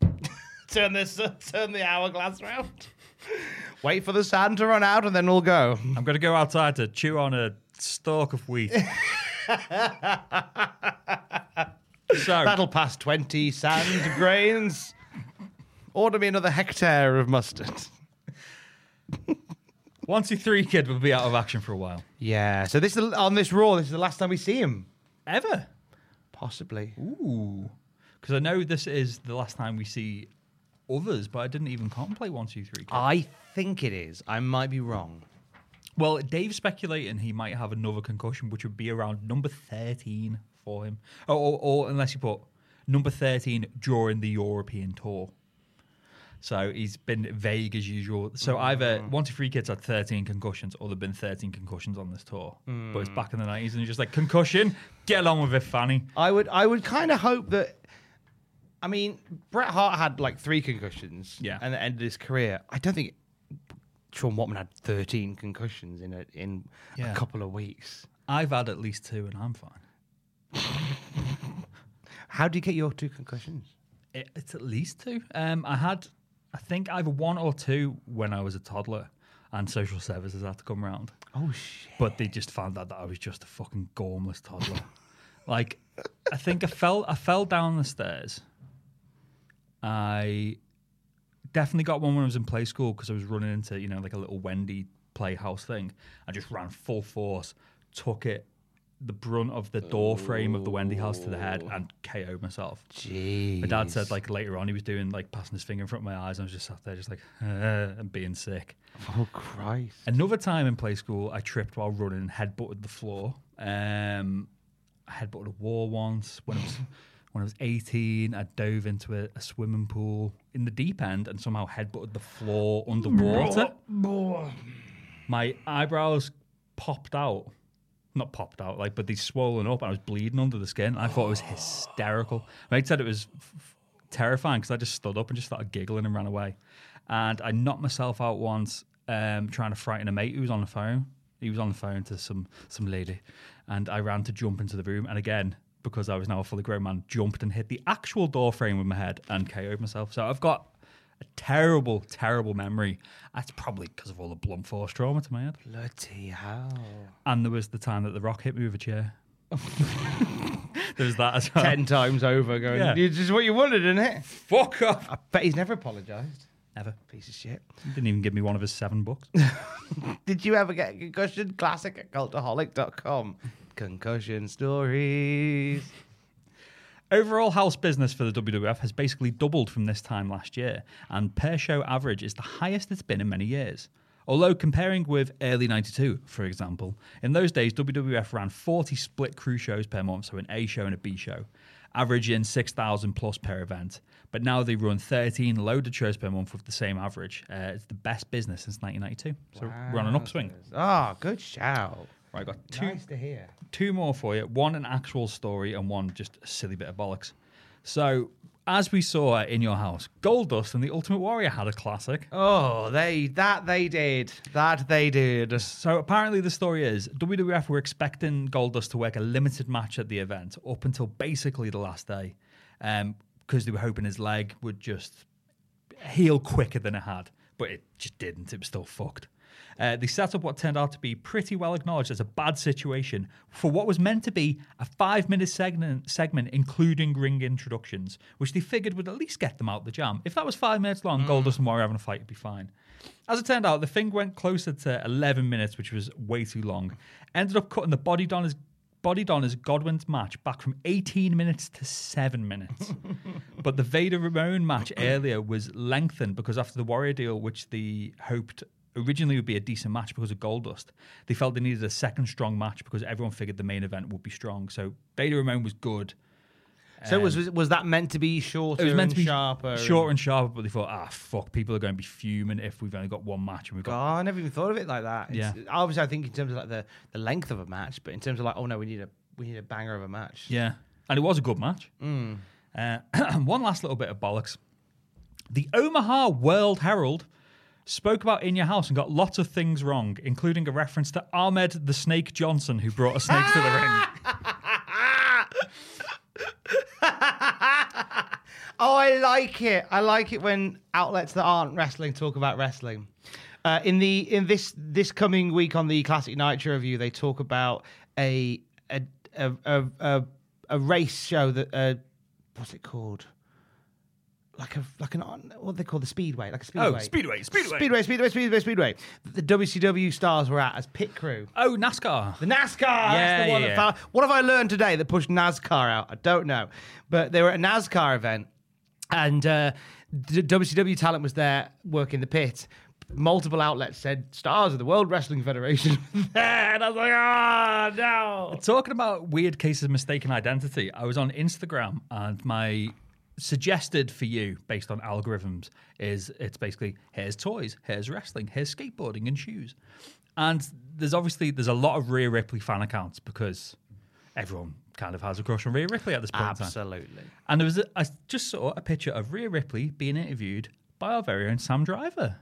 turn this. Uh, turn the hourglass round. Wait for the sand to run out, and then we'll go. I'm going to go outside to chew on a stalk of wheat. so, That'll pass twenty sand grains. Order me another hectare of mustard. one, two, three kid will be out of action for a while. Yeah. So this is on this raw. This is the last time we see him. Ever? Possibly. Ooh. Because I know this is the last time we see others, but I didn't even contemplate one, two, three. I think it is. I might be wrong. well, Dave's speculating he might have another concussion, which would be around number 13 for him. Or, or, or unless you put number 13 during the European tour. So he's been vague as usual. So either one to three kids had 13 concussions, or there've been 13 concussions on this tour. But it's back in the 90s, and you're just like, concussion, get along with it, Fanny. I would. I would kind of hope that. I mean, Bret Hart had like three concussions. Yeah. And the end of his career. I don't think Sean Waltman had thirteen concussions in a in Yeah. a couple of weeks. I've had at least two, and I'm fine. How do you get your two concussions? It, it's at least two. Um, I had, I think, either one or two when I was a toddler, and social services had to come round. Oh shit! But they just found out that I was just a fucking gormless toddler. like, I think I fell, I fell down the stairs. I definitely got one when I was in play school because I was running into, you know, like a little Wendy playhouse thing. I just ran full force, took it, the brunt of the door frame of the Wendy house to the head, and KO'd myself. Jeez. My dad said like later on he was doing like passing his finger in front of my eyes. And I was just sat there just like uh, and being sick. Oh Christ! Another time in play school, I tripped while running and headbutted the floor. Um, I headbutted a wall once when I was when I was 18. I dove into a, a swimming pool in the deep end and somehow headbutted the floor underwater. My eyebrows popped out. Not popped out, like, but they swollen up, and I was bleeding under the skin. I thought it was hysterical. Mate said it was f- terrifying because I just stood up and just started giggling and ran away. And I knocked myself out once um, trying to frighten a mate who was on the phone. He was on the phone to some some lady, and I ran to jump into the room. And again, because I was now a fully grown man, jumped and hit the actual door frame with my head and KO'd myself. So I've got a terrible, terrible memory. That's probably because of all the blunt force trauma to my head. Bloody hell! And there was the time that the rock hit me with a chair. there was that as well. Ten times over, going. Yeah. It's just what you wanted, isn't it? Fuck off. I bet he's never apologized. Never. Piece of shit. Didn't even give me one of his seven books. Did you ever get a concussion? Classic at cultaholic.com. Concussion stories. Overall house business for the WWF has basically doubled from this time last year, and per show average is the highest it's been in many years. Although comparing with early 92, for example, in those days WWF ran 40 split crew shows per month, so an A show and a B show, averaging 6,000 plus per event. But now they run 13 loaded shows per month with the same average. Uh, it's the best business since 1992. So we're on an upswing. Ah, good shout. Right, got two, Nice to hear. two more for you. One an actual story and one just a silly bit of bollocks. So as we saw in your house, Goldust and the Ultimate Warrior had a classic. Oh, they that they did. That they did. So apparently the story is WWF were expecting Goldust to work a limited match at the event up until basically the last day, um, because they were hoping his leg would just heal quicker than it had, but it just didn't. It was still fucked. Uh, they set up what turned out to be pretty well acknowledged as a bad situation for what was meant to be a five minute segment, segment including ring introductions, which they figured would at least get them out the jam. If that was five minutes long, Goldust and Warrior having a fight would be fine. As it turned out, the thing went closer to 11 minutes, which was way too long. Ended up cutting the Body Donna's, Body Donna's Godwinns match back from 18 minutes to 7 minutes. but the Vader Ramon match earlier was lengthened because after the Warrior deal, which they hoped originally would be a decent match because of Goldust, they felt they needed a second strong match because everyone figured the main event would be strong. So Vader Ramon was good. So was was- was that meant to be shorter It was meant and to be sharper? shorter and sharper, but they thought, ah, fuck, people are going to be fuming if we've only got one match and we've got Oh, I never even thought of it like that. It's- Yeah. Obviously, I think in terms of like the, the length of a match, but in terms of like, oh no, we need a we need a banger of a match. Yeah, and it was a good match. Mm. Uh, one last little bit of bollocks. The Omaha World Herald spoke about In Your House and got lots of things wrong, including a reference to Ahmed the Snake Johnson, who brought a snake to the ring. Oh, I like it. I like it when outlets that aren't wrestling talk about wrestling. Uh, in the in this this coming week on the Classic Nitro review, they talk about a a a a, a, race show that uh, what's it called? Like a like an what they call the speedway, like a speedway. Oh, Speedway, Speedway. speedway, speedway, speedway, speedway. The WCW stars were at as pit crew. Oh, NASCAR. The NASCAR. that's Yeah, the one yeah, found- What have I learned today that pushed NASCAR out? I don't know. But they were at a NASCAR event, and uh, the WCW talent was there working the pit. Multiple outlets said stars of the World Wrestling Federation there, and I was like, ah, no. Talking about weird cases of mistaken identity, I was on Instagram and my suggested for you based on algorithms is it's basically here's toys, here's wrestling, here's skateboarding and shoes. And there's obviously there's a lot of Rhea Ripley fan accounts because everyone kind of has a crush on Rhea Ripley at this point in time. Absolutely. And there was a, I just saw a picture of Rhea Ripley being interviewed by our very own Sam Driver.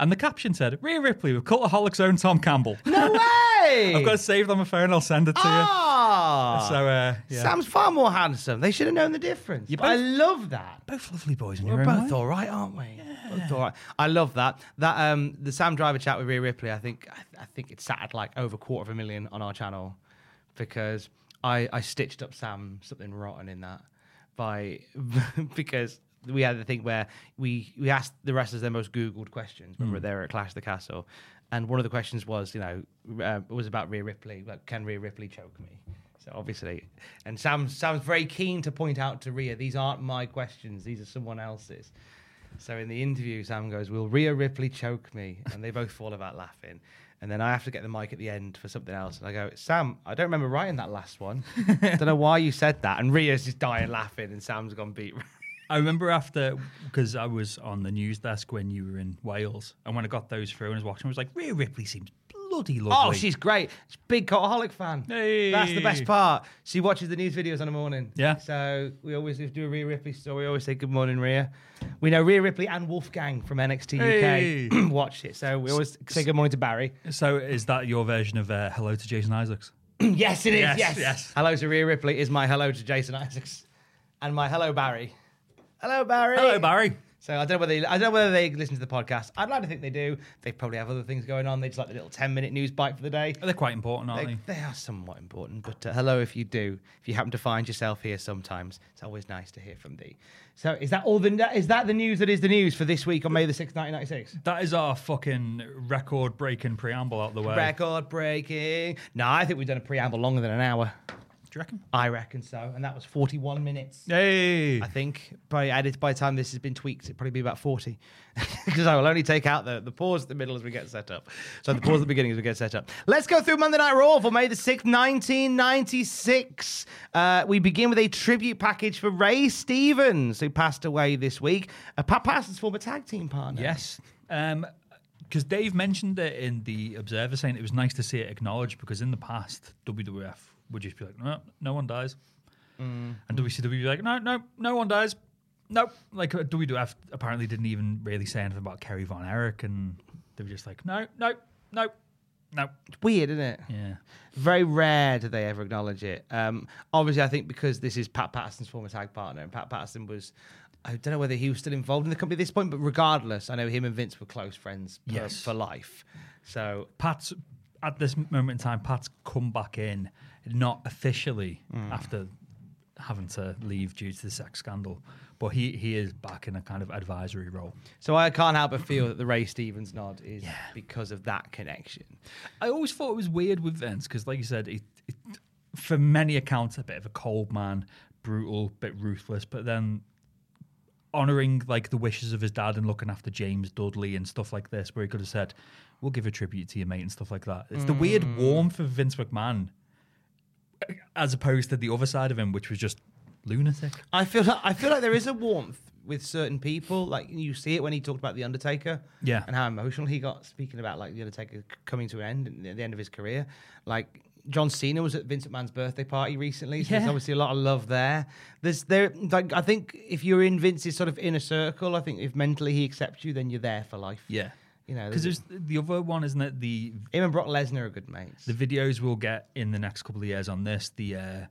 And the caption said, Rhea Ripley with Cultaholic's own Tom Campbell. No way! I've got it saved on my phone, I'll send it to Ah! you. So, uh, yeah. Sam's far more handsome. They should have known the difference. But I love that. both lovely boys in We're your both way. all right, aren't we? Both all right. I love that. That um, the Sam Driver chat with Rhea Ripley. I think I, I think it sat at like over a quarter of a million on our channel because I I stitched up Sam something rotten in that by because we had the thing where we we asked the wrestlers their most googled questions when we were there at Clash of the Castle, and one of the questions was you know uh, was about Rhea Ripley. Like, can Rhea Ripley choke me? So obviously, and Sam Sam's very keen to point out to Rhea, these aren't my questions; these are someone else's. So in the interview, Sam goes, "Will Rhea Ripley choke me?" And they both fall about laughing. And then I have to get the mic at the end for something else, and I go, "Sam, I don't remember writing that last one. I don't know why you said that." And Rhea's just dying laughing, and Sam's gone beat. I remember after, because I was on the news desk when you were in Wales, and when I got those through and I was watching, I was like, Rhea Ripley seems bloody lovely. Oh, she's great. She's a big Cultaholic fan. Hey. That's the best part. She watches the news videos in the morning. Yeah. So we always if do a Rhea Ripley story. We always say good morning, Rhea. We know Rhea Ripley and Wolfgang from NXT Hey. UK watched it. So we always say good morning to Barry. So is that your version of uh, Hello to Jason Isaacs? yes, it is. Yes, Yes, yes. Hello to Rhea Ripley is my hello to Jason Isaacs, and my hello Barry. Hello Barry. Hello, Barry. So I don't know whether they, I don't know whether they listen to the podcast. I'd like to think they do. They probably have other things going on. They just like the little ten minute news bite for the day. They're quite important, aren't They, they? they are somewhat important, but uh, hello if you do. If you happen to find yourself here sometimes, it's always nice to hear from thee. So is that all the is that the news that is the news for this week on May the sixth, nineteen ninety six? That is our fucking record breaking preamble out the way. Record breaking. No, I think we've done a preamble longer than an hour. Do you reckon? I reckon so, and that was forty one minutes. Hey. I think probably added by the time this has been tweaked, it'll probably be about 40. Because I will only take out the, the pause at the middle as we get set up. So the pause at the beginning as we get set up. Let's go through Monday Night Raw for May the 6th, 1996. Uh, we begin with a tribute package for Ray Stevens, who passed away this week. Uh, Pat Parsons' former tag team partner. Yes. Um, because Dave mentioned it in the Observer, saying it was nice to see it acknowledged. Because in the past, WWF would just be like, no, no one dies, and WCW would be like, no, no, no one dies. Nope. Like uh, WWF apparently didn't even really say anything about Kerry Von Erich, and they were just like, no, no, no, no. Weird, isn't it? Yeah. Very rare do they ever acknowledge it. Um, obviously, I think because this is Pat Patterson's former tag partner, and Pat Patterson was. I don't know whether he was still involved in the company at this point, but regardless, I know him and Vince were close friends for, Yes. for life. So Pat's at this moment in time, Pat's come back in, not officially Mm. after having to leave due to the sex scandal, but he he is back in a kind of advisory role. So I can't help but feel that the Ray Stevens nod is because of that connection. I always thought it was weird with Vince because, like you said, it, it, for many accounts, a bit of a cold man, brutal, bit ruthless, but then honoring like the wishes of his dad and looking after James Dudley and stuff like this, where he could have said, "We'll give a tribute to your mate" and stuff like that. It's the weird warmth of Vince McMahon, as opposed to the other side of him, which was just lunatic. I feel like, I feel like there is a warmth with certain people. Like you see it when he talked about the Undertaker, Yeah. and how emotional he got speaking about like the Undertaker coming to an end and at the end of his career. Like John Cena was at Vince McMahon's birthday party recently, so there's obviously a lot of love there. There's there like I think if you're in Vince's sort of inner circle, I think if mentally he accepts you, then you're there for life. Yeah, You know, because there's- the other one, isn't it? The him and Brock Lesnar are good mates. The videos we'll get in the next couple of years on this, the uh,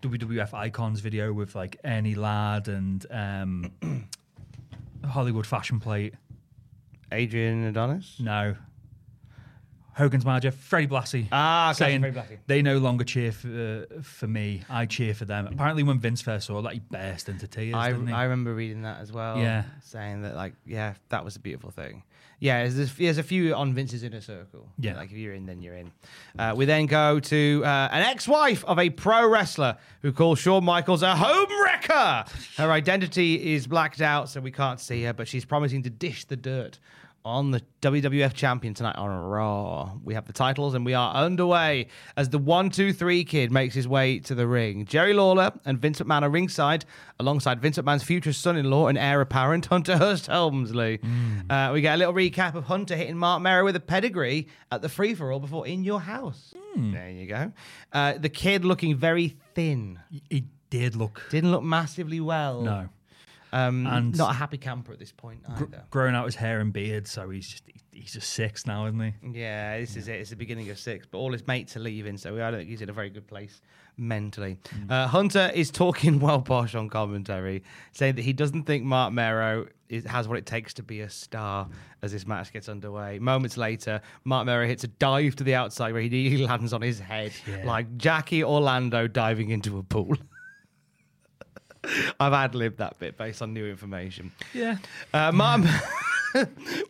WWF Icons video with like Ernie Ladd and um, Hollywood Fashion Plate. Adrian Adonis. No. Hogan's manager, Freddie Blassie. Ah, gotcha, saying Freddie Blassie. they no longer cheer for, for me. I cheer for them. Apparently, when Vince first saw that, he burst into tears. I? I remember reading that as well. Yeah. saying that like yeah, that was a beautiful thing. Yeah, there's, there's a few on Vince's inner circle. Yeah. like if you're in, then you're in. Uh, we then go to uh, an ex-wife of a pro wrestler who calls Shawn Michaels a home wrecker. Her identity is blacked out, so we can't see her, but she's promising to dish the dirt on the WWF champion tonight on Raw. We have the titles and we are underway as the one, two, three kid makes his way to the ring. Jerry Lawler and Vince McMahon are ringside alongside Vince McMahon's future son in law and heir apparent, Hunter Hearst Helmsley. Uh, we get a little recap of Hunter hitting Marc Mero with a pedigree at the free for all before In Your House. There you go. Uh, the kid looking very thin. he did look Didn't look massively well. no. Um, And- not a happy camper at this point either. Growing out his hair and beard, so he's just he's just Syxx now, isn't he? Yeah, this is it. It's the beginning of Syxx, but all his mates are leaving, so I don't think he's in a very good place mentally. Uh, Hunter is talking well posh on commentary, saying that he doesn't think Marc Mero is, has what it takes to be a star as this match gets underway. Moments later, Marc Mero hits a dive to the outside where he nearly lands on his head, like Jackie Orlando diving into a pool. I've ad libbed that bit based on new information. Yeah. Uh, Mark,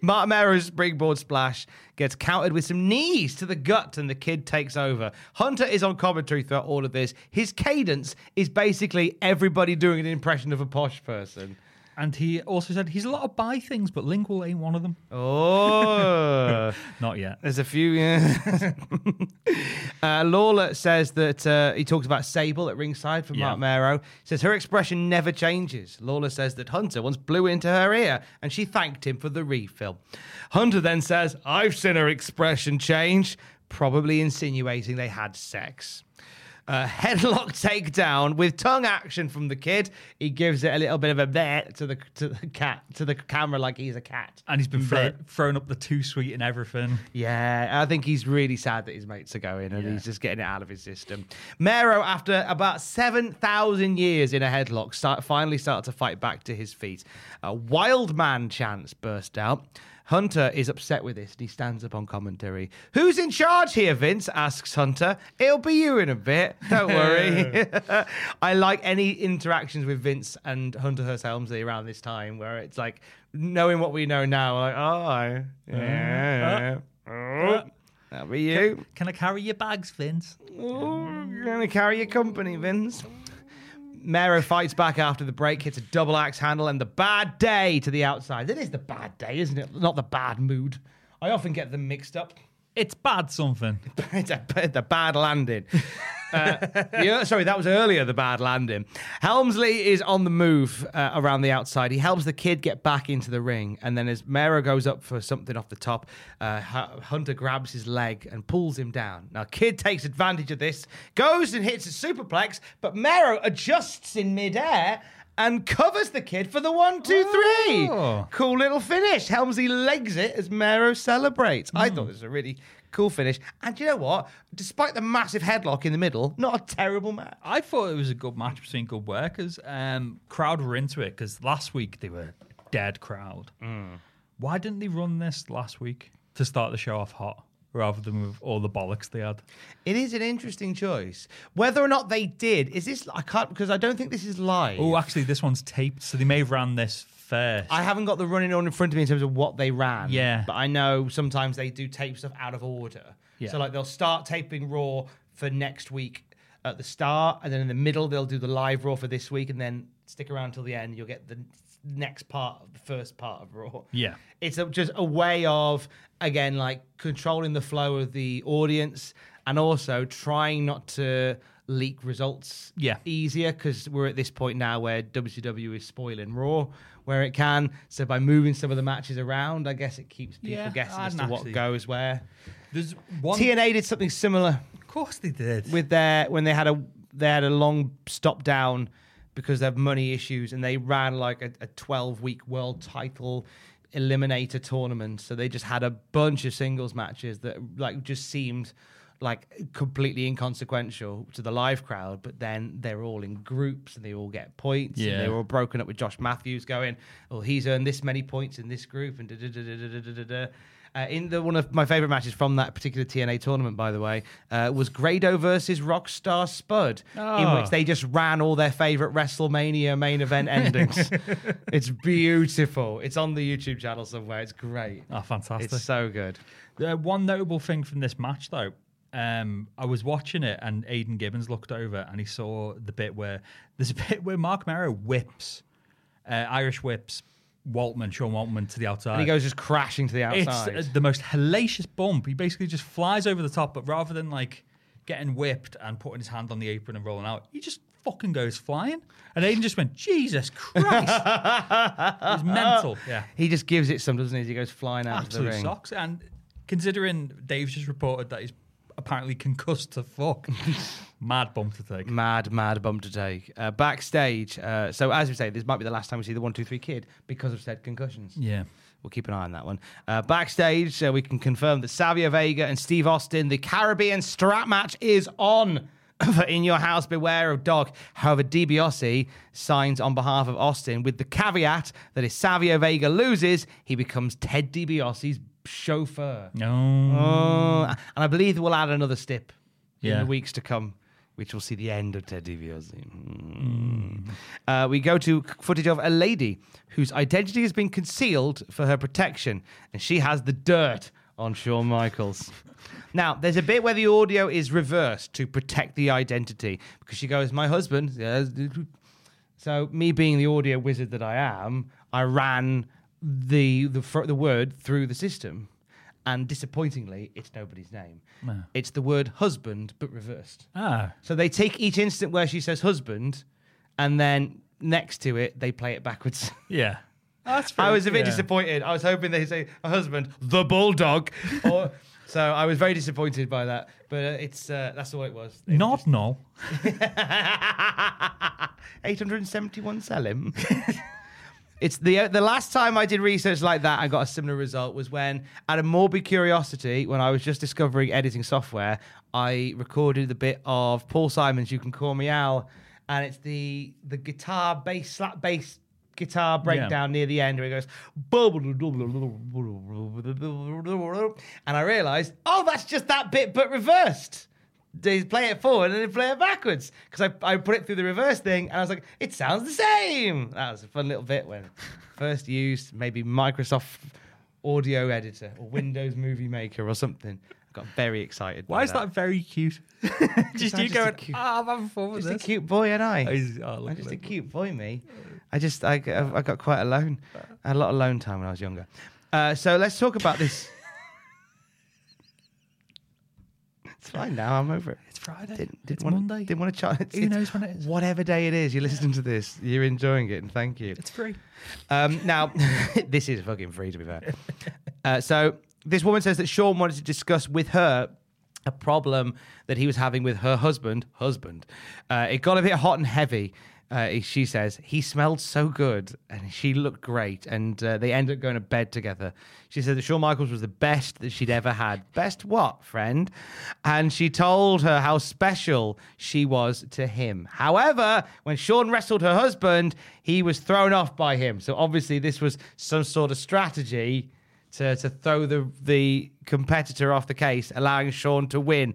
Marc Mero's springboard splash gets countered with some knees to the gut, and the kid takes over. Hunter is on commentary throughout all of this. His cadence is basically everybody doing an impression of a posh person. And he also said he's a lot of buy things, but lingual ain't one of them. Oh, Not yet. there's a few. Yeah. uh, Lawler says that uh, he talks about Sable at ringside for Mark Yeah. Mero. Says her expression never changes. Lawler says that Hunter once blew into her ear and she thanked him for the refill. Hunter then says, I've seen her expression change, probably insinuating they had sex. Uh, headlock takedown with tongue action from the kid. He gives it a little bit of a bet to the to the cat to the camera like he's a cat. And he's been Bleh. thrown up the too sweet and everything. Yeah, I think he's really sad that his mates are going and he's just getting it out of his system. Mero, after about 7,000 years in a headlock, start, finally started to fight back to his feet. A wild man chants burst out. Hunter is upset with this and he stands up on commentary. Who's in charge here, Vince? asks Hunter. It'll be you in a bit. Don't worry. I like any interactions with Vince and Hunter Hearst Helmsley around this time where it's like knowing what we know now, like, oh, yeah. Oh, that'll be you. Can I carry your bags, Vince? Oh, you're going to carry your company, Vince. Mero fights back after the break, hits a double axe handle, and the bad day to the outside. It is the bad day, isn't it? Not the bad mood. I often get them mixed up. It's bad something. it's a, the bad landing. Uh, yeah, sorry, that was earlier, the bad landing. Helmsley is on the move uh, around the outside. He helps the kid get back into the ring. And then as Mero goes up for something off the top, uh, Hunter grabs his leg and pulls him down. Now, Kid takes advantage of this, goes and hits a superplex, but Mero adjusts in midair and covers the kid for the one, two, three. Oh. Cool little finish. Helmsley legs it as Mero celebrates. I thought this was a really cool finish. And you know what? Despite the massive headlock in the middle, not a terrible match. I thought it was a good match between good workers. Um, crowd were into it because last week they were dead crowd. Why didn't they run this last week to start the show off hot rather than with all the bollocks they had? It is an interesting choice. Whether or not they did, is this, I can't, because I don't think this is live. Oh, actually, this one's taped, so they may have ran this first. I haven't got the running on in front of me in terms of what they ran. Yeah. But I know sometimes they do tape stuff out of order. Yeah. So like they'll start taping Raw for next week at the start, and then in the middle they'll do the live Raw for this week, and then stick around till the end. You'll get the next part of the first part of Raw. Yeah. It's a, just a way of again like controlling the flow of the audience and also trying not to leak results Yeah. easier because we're at this point now where WCW is spoiling Raw where it can. So by moving some of the matches around, I guess it keeps people Yeah, guessing I'd as to what goes where. There's one. TNA did something similar of course they did. with their when they had a they had a long stop down because they have money issues and they ran like a, a 12 week world title eliminator tournament so they just had a bunch of singles matches that like just seemed like completely inconsequential to the live crowd, but then they're all in groups and they all get points. Yeah. And they're all broken up with Josh Matthews going, "Oh, he's earned this many points in this group," and da da da da da da da. Uh, in the one of my favorite matches from that particular TNA tournament, by the way, uh, was Grado versus Rockstar Spud, oh. in ah. which they just ran all their favorite WrestleMania main event endings. it's beautiful. It's on the YouTube channel somewhere. It's great. Oh, fantastic! It's so good. Uh, one notable thing from this match, though, um, I was watching it and Aidan Gibbons looked over and he saw the bit where there's a bit where Marc Mero whips, uh, Irish whips Waltman, Sean Waltman to the outside. And he goes just crashing to the it's outside. uh, the most hellacious bump. He basically just flies over the top, but rather than like getting whipped and putting his hand on the apron and rolling out, he just fucking goes flying. And Aiden just went, Jesus Christ. it was mental. Yeah. he just gives it some, doesn't he? He goes flying out of the Absolute ring. socks. And considering Dave's just reported that he's apparently concussed to fuck, mad bump to take. Mad, mad bump to take. Uh, backstage. Uh, so, as we say, this might be the last time we see the 123 kid because of said concussions. Yeah. We'll keep an eye on that one. Uh, backstage, uh, we can confirm that Savio Vega and Steve Austin, the Caribbean strap match is on. For In Your House, Beware of Dog. However, DiBiase signs on behalf of Austin with the caveat that if Savio Vega loses, he becomes Ted DiBiase's chauffeur. No. Oh, and I believe we'll add another step in Yeah. the weeks to come, which will see the end of Ted DiBiase. Mm. Uh, we go to footage of a lady whose identity has been concealed for her protection, and she has the dirt on Shawn Michaels. now, there's a bit where the audio is reversed to protect the identity because she goes, "My husband." yes." So, me being the audio wizard that I am, I ran the the fr- the word through the system, and disappointingly, it's nobody's name. It's the word husband, but reversed. Ah. So they take each instant where she says husband, and then next to it they play it backwards. Yeah. That's I was a bit yeah. disappointed. I was hoping they'd say a husband, the bulldog, or. So I was very disappointed by that, but uh, it's uh, that's all it was. It Not no. 871 Selim. It's the the last time I did research like that and got a similar result was when, out of morbid curiosity, when I was just discovering editing software, I recorded the bit of Paul Simon's "You Can Call Me Al," and it's the the guitar bass slap bass guitar breakdown near the end where he goes and I realized oh that's just that bit but reversed they play it forward and then play it backwards because I, I put it through the reverse thing and I was like it sounds the same that was a fun little bit when first used maybe Microsoft audio editor or Windows Movie Maker or something I got very excited by Why is that very cute? just you just a going, cute- ah, I'm having fun with just a cute boy and I He's- oh, look I'm just a cute boy, me. I just, I, I got quite alone. I had a lot of alone time when I was younger. Uh, so let's talk about this. it's fine now. I'm over it. It's Friday. Didn't, didn't it's wanna, Monday. Didn't want to chat. Who knows when it is? Whatever day it is, you're listening to this. You're enjoying it, and thank you. It's free. Um, now, this is fucking free to be fair. Uh, so this woman says that Sean wanted to discuss with her a problem that he was having with her husband. Husband. Uh, it got a bit hot and heavy Uh, she says he smelled so good and she looked great, and uh, they ended up going to bed together. She said that Shawn Michaels was the best that she'd ever had. Best what, friend? And she told her how special she was to him. However, when Shawn wrestled her husband, he was thrown off by him. So obviously, this was some sort of strategy to, to throw the the competitor off the case, allowing Sean to win,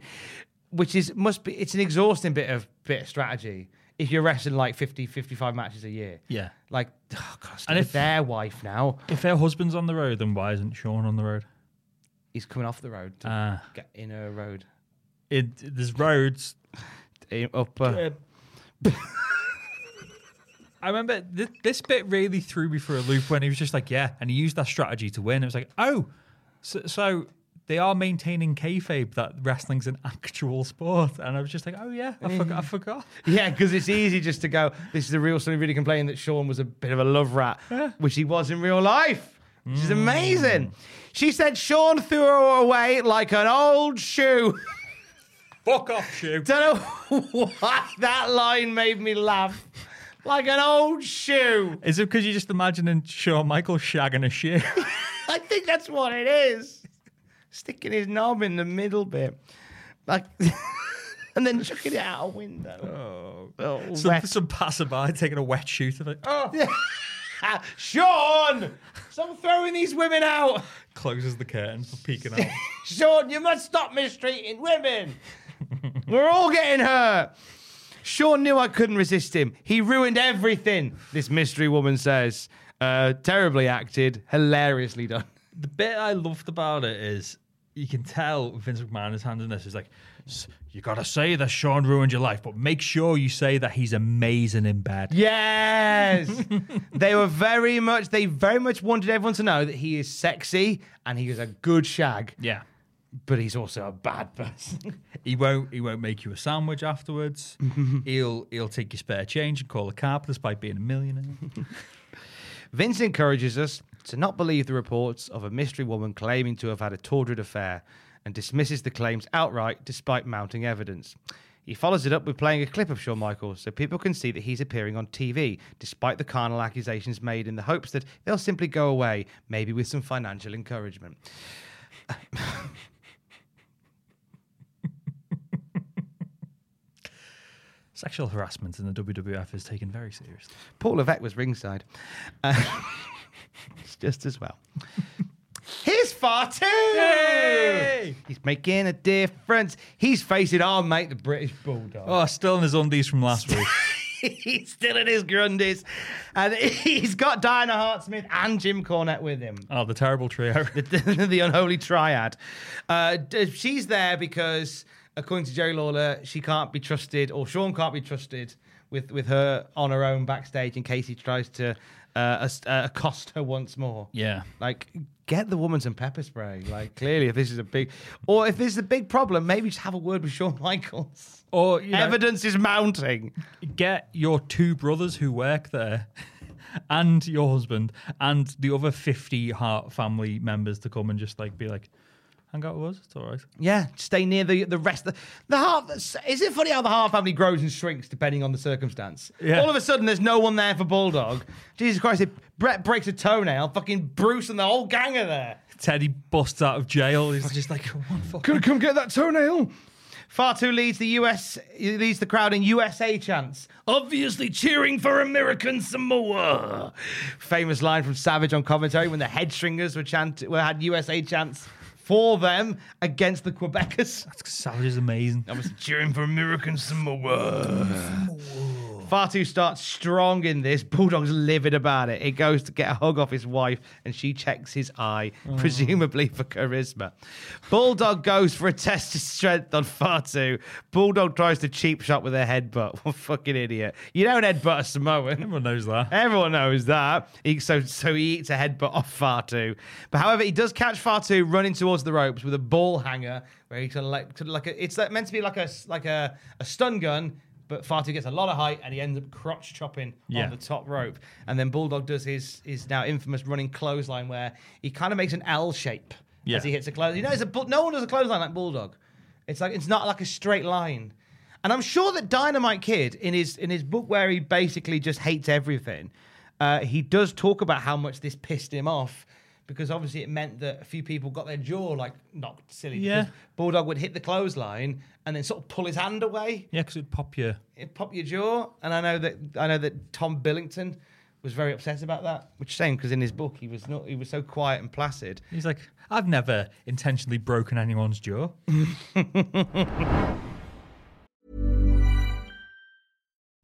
which is must be it's an exhausting bit of bit of strategy if you're wrestling like 50, 55 matches a year. Yeah. Like, oh God, And if- their wife now, If her husband's on the road, then why isn't Sean on the road? he's coming off the road to Ah. get in a road. It, there's roads. In- Up, uh, I remember th- this bit really threw me for a loop when he was just like, yeah, and he used that strategy to win. It was like, oh, so, so they are maintaining kayfabe that wrestling's an actual sport, and I was just like, oh yeah, I mm. forgot. I forgot. Yeah, because it's easy just to go, this is the real somebody really complaining that Sean was a bit of a love rat, which he was in real life, which is mm. amazing. She said Sean threw her away like an old shoe. Fuck off, shoe. Don't know why that line made me laugh. Like an old shoe. Is it because you're just imagining Shawn Michaels shagging a shoe? I think that's what it is. Sticking his knob in the middle bit. Like and then chucking it out a window. Oh, some, wet. some passerby taking a wet shoe to the oh, Sean! Stop throwing these women out! closes the curtain for peeking out. Sean, you must stop mistreating women. We're all getting hurt. Sean knew I couldn't resist him. He ruined everything, this mystery woman says. Uh, terribly acted, hilariously done. the bit I loved about it is you can tell Vince McMahon is handling this. He's like, you got to say that Sean ruined your life, but make sure you say that he's amazing in bed. Yes, they were very much. They very much wanted everyone to know that he is sexy and he is a good shag, Yeah. but he's also a bad person. He won't. He won't make you a sandwich afterwards. he'll he'll take your spare change and call a cab despite being a millionaire. Vince encourages us to not believe the reports of a mystery woman claiming to have had a tortured affair and dismisses the claims outright despite mounting evidence. He follows it up with playing a clip of Shawn Michaels so people can see that he's appearing on TV despite the carnal accusations made in the hopes that they'll simply go away, maybe with some financial encouragement. Sexual harassment in the WWF is taken very seriously. Paul Levesque was ringside. Uh, it's just as well. Here's Fatu! Yay! He's making a difference. He's facing our mate, the British Bulldog. Oh, still in his undies from last week. he's still in his grundies. And he's got Diana Hart Smith and Jim Cornette with him. oh, the terrible trio. The, the unholy triad. Uh, she's there because, according to Jerry Lawler, she can't be trusted, or Sean can't be trusted with, with her on her own backstage in case he tries to uh, as- uh, accost her once more. yeah. Like, get the woman some pepper spray. Like, clearly, if this is a big, or if this is a big problem, maybe just have a word with Shawn Michaels. Or you know, Evidence is mounting. get your two brothers who work there and your husband and the other 50 Hart family members to come and just like be like, hang out with us. It's all right. Yeah, stay near the the rest. The, the Hart. Is it funny how the Hart family grows and shrinks depending on the circumstance? Yeah. All of a sudden, there's no one there for Bulldog. Jesus Christ! If Bret breaks a toenail, fucking Bruce and the whole gang are there. Teddy busts out of jail. He's just like, come on, fuck. Could come get that toenail. Fatu leads the US leads the crowd in USA chants, obviously cheering for American Samoa. Famous line from Savage on commentary when the Headshrinkers were chant were had USA chants for them against the Quebecers. That's savage is amazing. I was cheering for American Samoa. Fatu starts strong in this. Bulldog's livid about it. He goes to get a hug off his wife, and she checks his eye, mm. presumably for charisma. Bulldog goes for a test of strength on Fatu. Bulldog tries to cheap shot with a headbutt. What fucking idiot. You don't headbutt a Samoan. Everyone knows that. Everyone knows that. He, so, so he eats a headbutt off Fatu. But however, he does catch Fatu running towards the ropes with a ball hanger, where he's like, sort of like a, it's like meant to be like a like a, a stun gun. But Fatu gets a lot of height and he ends up crotch chopping Yeah. on the top rope. And then Bulldog does his his now infamous running clothesline where he kind of makes an L shape Yeah. as he hits a close. You know, it's a, no one does a clothesline like Bulldog. It's like it's not like a straight line. And I'm sure that Dynamite Kid, in his in his book where he basically just hates everything, uh, he does talk about how much this pissed him off because obviously it meant that a few people got their jaw like knocked silly. Yeah. Because Bulldog would hit the clothesline and then sort of pull his hand away, Yeah, because it'd pop your. it'd pop your jaw. And I know that I know that Tom Billington was very upset about that, which is shame because in his book he was not he was so quiet and placid. He's like, I've never intentionally broken anyone's jaw.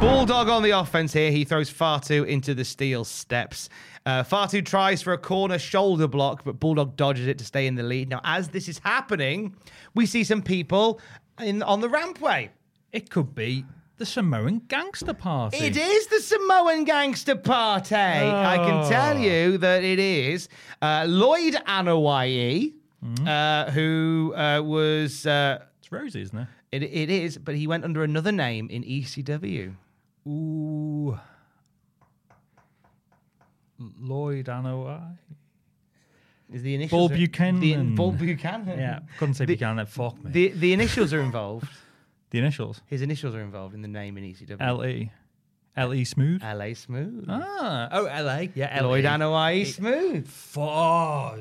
Bulldog on the offense here. He throws Fatu into the steel steps. Uh, Fatu tries for a corner shoulder block, but Bulldog dodges it to stay in the lead. Now, as this is happening, we see some people in on the rampway. It could be the Samoan gangster party. It is the Samoan Gangster Party. I can tell you that it is. Uh, Lloyd Anoa'i, uh, who uh, was. Uh, It's Rosie, isn't it? it, it is, but he went under another name in ECW. Ooh. Lloyd Anoa'i. Is the initials Bull are- Buchanan. The, Bull Buchanan. Yeah, couldn't say The- Buchanan. Fuck me. The the initials are involved. The initials. His initials are involved in the name in E ECW. L.E. L.E. Smooth. L.A. Smooth. Ah. Oh, L.A. Yeah, L.E. Lloyd Anoa'i Smooth. Fuck.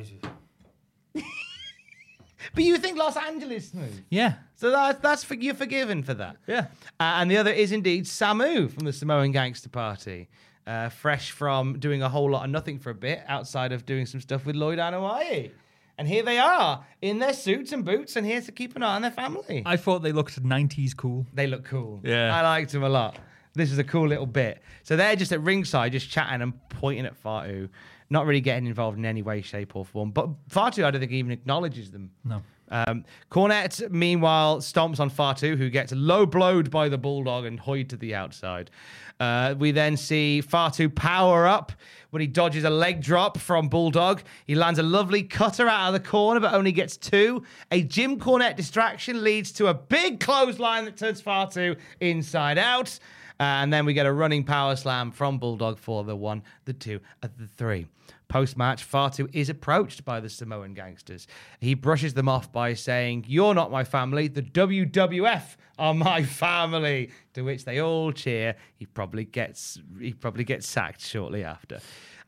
But you think Los Angeles Smooth. Yeah. So that, that's for, you're forgiven for that. Yeah. Uh, and the other is indeed Samu from the Samoan Gangster Party. Uh, fresh from doing a whole lot of nothing for a bit outside of doing some stuff with Lloyd Anoa'i. And here they are in their suits and boots and here to keep an eye on their family. I thought they looked 90s cool. They look cool. Yeah. I liked them a lot. This is a cool little bit. So they're just at ringside, just chatting and pointing at Fatu, not really getting involved in any way, shape, or form. But Fatu, I don't think even acknowledges them. No. Um, Cornette, meanwhile, stomps on Fatu, who gets low blowed by the Bulldog and hoyed to the outside. Uh, we then see Fatu power up when he dodges a leg drop from Bulldog. He lands a lovely cutter out of the corner, but only gets two. A Jim Cornette distraction leads to a big clothesline that turns Fatu inside out. Uh, and then we get a running power slam from Bulldog for the one, the two, and the three. Post match, Fatu is approached by the Samoan gangsters. He brushes them off by saying, You're not my family. The WWF are my family. To which they all cheer. He probably gets he probably gets sacked shortly after.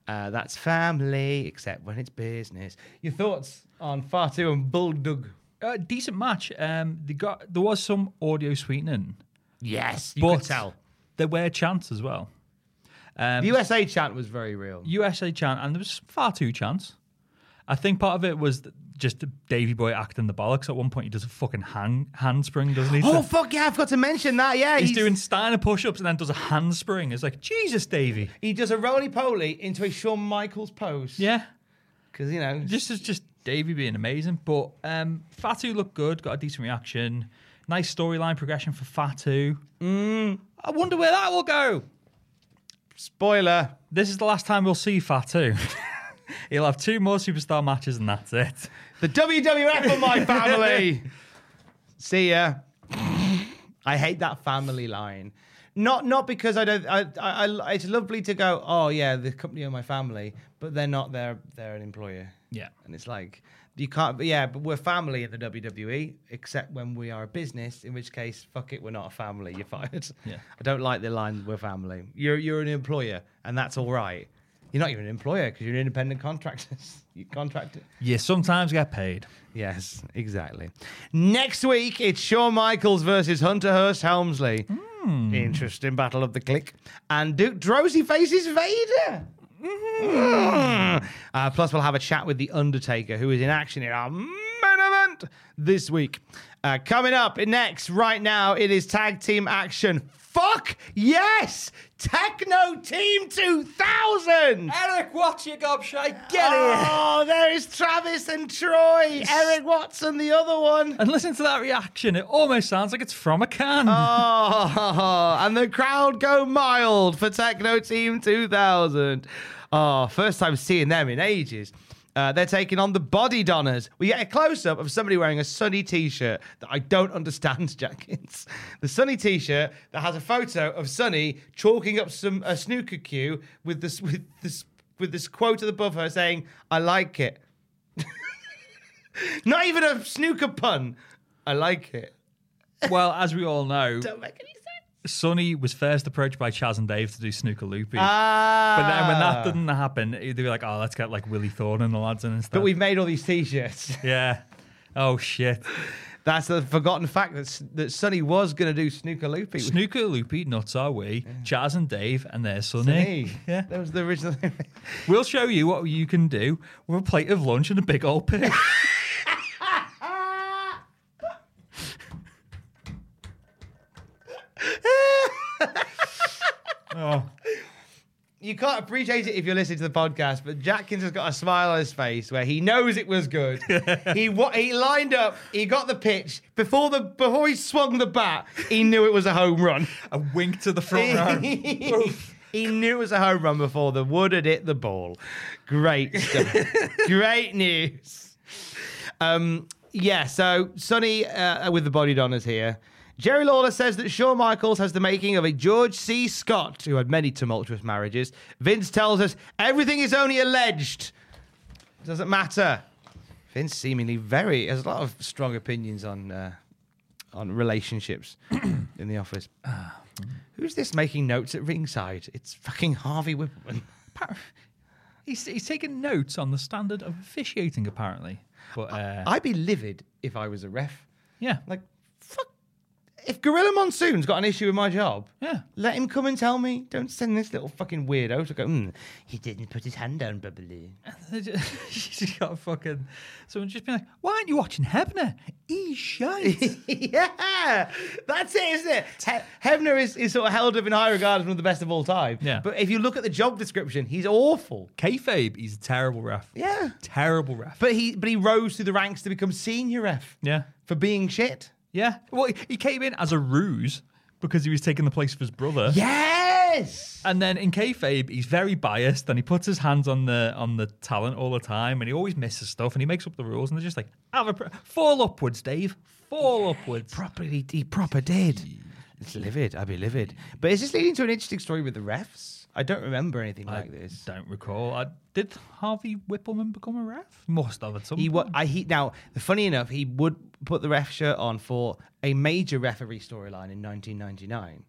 Uh, that's family, except when it's business. Your thoughts on Fatu and Bulldog? Uh, decent match. Um, they got there was some audio sweetening, Yes, you but could tell. There were chants as well. Um, The USA chant was very real. USA chant, and there was Fatu chants. I think part of it was just Davy Boy acting the bollocks. At one point, he does a fucking hand handspring, doesn't he? Oh To- fuck yeah! I forgot to mention that. Yeah, he's, doing Steiner push-ups and then does a handspring. It's like Jesus, Davy. He does a roly poly into a Shawn Michaels pose. Yeah, because you know, this is just Davy being amazing. But um, Fatu looked good, got a decent reaction. Nice storyline progression for Fatu. Mm. I wonder where that will go. Spoiler. This is the last time we'll see Fatu. He'll have two more superstar matches and that's it. The WWF of my family. See ya. I hate that family line. Not not because I don't. I, I, I it's lovely to go. Oh yeah, the company of my family, but they're not. They're they're an employer. Yeah. and it's like you can't. Yeah, but we're family in the WWE, except when we are a business. In which case, fuck it, we're not a family. You're fired. Yeah. I don't like the line. We're family. You're you're an employer, and that's all right. You're not even an employer because you're an independent contractor. you contract. You sometimes get paid. Yes, exactly. Next week, it's Shawn Michaels versus Hunter Hearst Helmsley. Hmm. Interesting battle of the Kliq. And Duke Droese faces Vader. Mm. Uh, plus, we'll have a chat with The Undertaker, who is in action in our main event this week. Uh, coming up next, right now, it is tag team action. Fuck yes! Techno Team 2000! Eric, what's your gobshite? Oh, there is Travis and Troy. Eric Watson, the other one. And listen to that reaction. It almost sounds like it's from a can. Oh, and the crowd go mild for Techno Team 2000. Oh, first time seeing them in ages. Uh, they're taking on the Body Donners. We get a close up of somebody wearing a Sunny t shirt that I don't understand, Jackins. The Sunny t shirt that has a photo of Sunny chalking up some a snooker cue with this with this with this quote above her saying, "I like it." Not even a snooker pun. I like it. well, as we all know, Sunny was first approached by Chas and Dave to do Snooker Loopy. Ah. But then when that didn't happen, they were like, oh, let's get like Willie Thorne and the lads in instead. But we've made all these t-shirts. Yeah. Oh, shit. That's the forgotten fact that that Sunny was going to do snooker loopy. Snooker Loopy, Nuts Are We, Chas and Dave, and their Sunny. Sunny. Yeah. that was the original. We'll show you what you can do with a plate of lunch and a big old pig. oh. you can't appreciate it if you're listening to the podcast, but Jackins has got a smile on his face where he knows it was good. he wa- he lined up, he got the pitch before the before he swung the bat. He knew it was a home run. A wink to the front row. he knew it was a home run before the wood had hit the ball. Great stuff. Great news. Um, yeah, so Sunny uh, with the body donners here. Jerry Lawler says that Shawn Michaels has the making of a George C. Scott, who had many tumultuous marriages. Vince tells us everything is only alleged. It Doesn't matter. Vince seemingly very has a lot of strong opinions on uh, on relationships in the office. Who's this making notes at ringside? It's fucking Harvey Wippleman. He's, he's taking notes on the standard of officiating, apparently. But uh, I'd be livid if I was a ref. yeah, Like. If Gorilla Monsoon's got an issue with my job, yeah. let him come and tell me. Don't send this little fucking weirdo to go, "Hmm, he didn't put his hand down properly. She's got fucking someone just being like, "Why aren't you watching Hebner? He's shite." yeah, that's it, isn't it? He- Hebner is, is sort of held up in high regard as one of the best of all time. Yeah. But if you look at the job description, he's awful. Kayfabe, he's a terrible ref. Yeah. Terrible ref. But he but he rose through the ranks to become senior ref yeah, for being shit. Yeah. Well, he- came in as a ruse because he was taking the place of his brother. Yes. And then in kayfabe, he's very biased, and he puts his hands on the on the talent all the time, and he always misses stuff, and he makes up the rules, and they're just like, have a pr- fall upwards, Dave, fall upwards. properly he proper did. It's livid. I'd be livid. But is this leading to an interesting story with the refs? I don't remember anything like this. Don't recall. I, did Harvey Wippleman become a ref? Must have at some He point. wa- I he now. Funny enough, he would put the ref shirt on for a major referee storyline in 1999,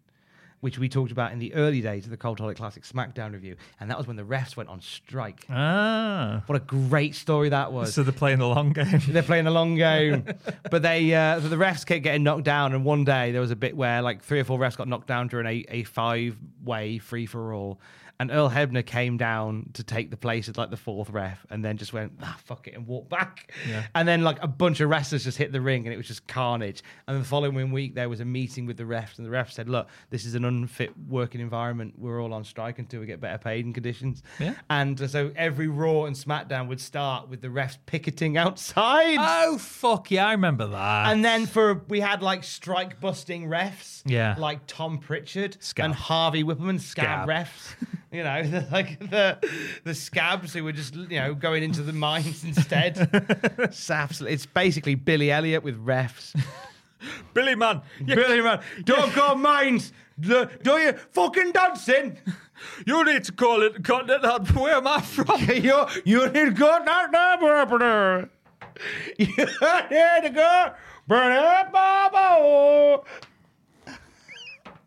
which we talked about in the early days of the Cultaholic Classic SmackDown review, and that was when the refs went on strike. Ah. What a great story that was. So they're playing the long game. They're playing the long game, but they uh, so the refs kept getting knocked down. And one day there was a bit where like three or four refs got knocked down during a, a five way free for all, and Earl Hebner came down to take the place of like the fourth ref, and then just went ah fuck it and walked back. Yeah. And then like a bunch of wrestlers just hit the ring, and it was just carnage. And the following week there was a meeting with the refs, and the refs said, "Look, this is an unfit working environment. We're all on strike until we get better paid and conditions. Yeah. And uh, so every Raw and SmackDown would start with the refs picketing outside. Oh fuck yeah, I remember that. And then for we had like strike busting refs, Yeah. like Tom Pritchard Scab. and Harvey Wippleman, scab, Scab. refs. you know, the, like the the scabs who were just you know going into the mines instead. it's absolutely, it's basically Billy Elliot with refs. Billy man, Billy man, don't go mines. Do do you fucking dancing? you need to call it continent. Where am I from? you you need to go down You need to go. Burn it, Bobo.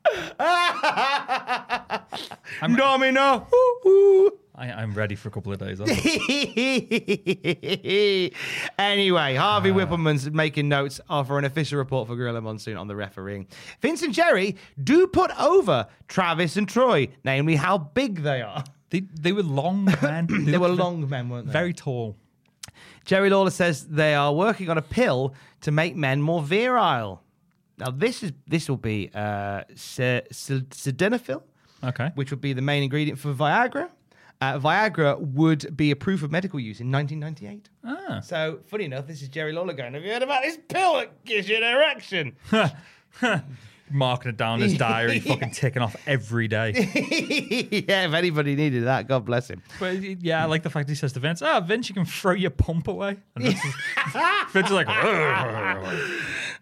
Domino. I, I'm ready for a couple of days. off. anyway, Harvey uh. Wippleman's making notes for an official report for Gorilla Monsoon on the refereeing. Vince and Jerry do put over Travis and Troy, namely how big they are. they, they were long men. They were long men, weren't they? very tall. Jerry Lawler says they are working on a pill to make men more virile. Now this is this will be uh, sildenafil, Okay. which would be the main ingredient for Viagra. Uh, Viagra would be approved for medical use in 1998. Ah. So, funny enough, this is Jerry Lawler going, Have you heard about this pill that gives you an erection? Marking it down in his diary, fucking ticking off every day. yeah, if anybody needed that, God bless him. But yeah, I like the fact he says to Vince, "Ah, Vince, you can throw your pump away." And Vince is, Vince is like,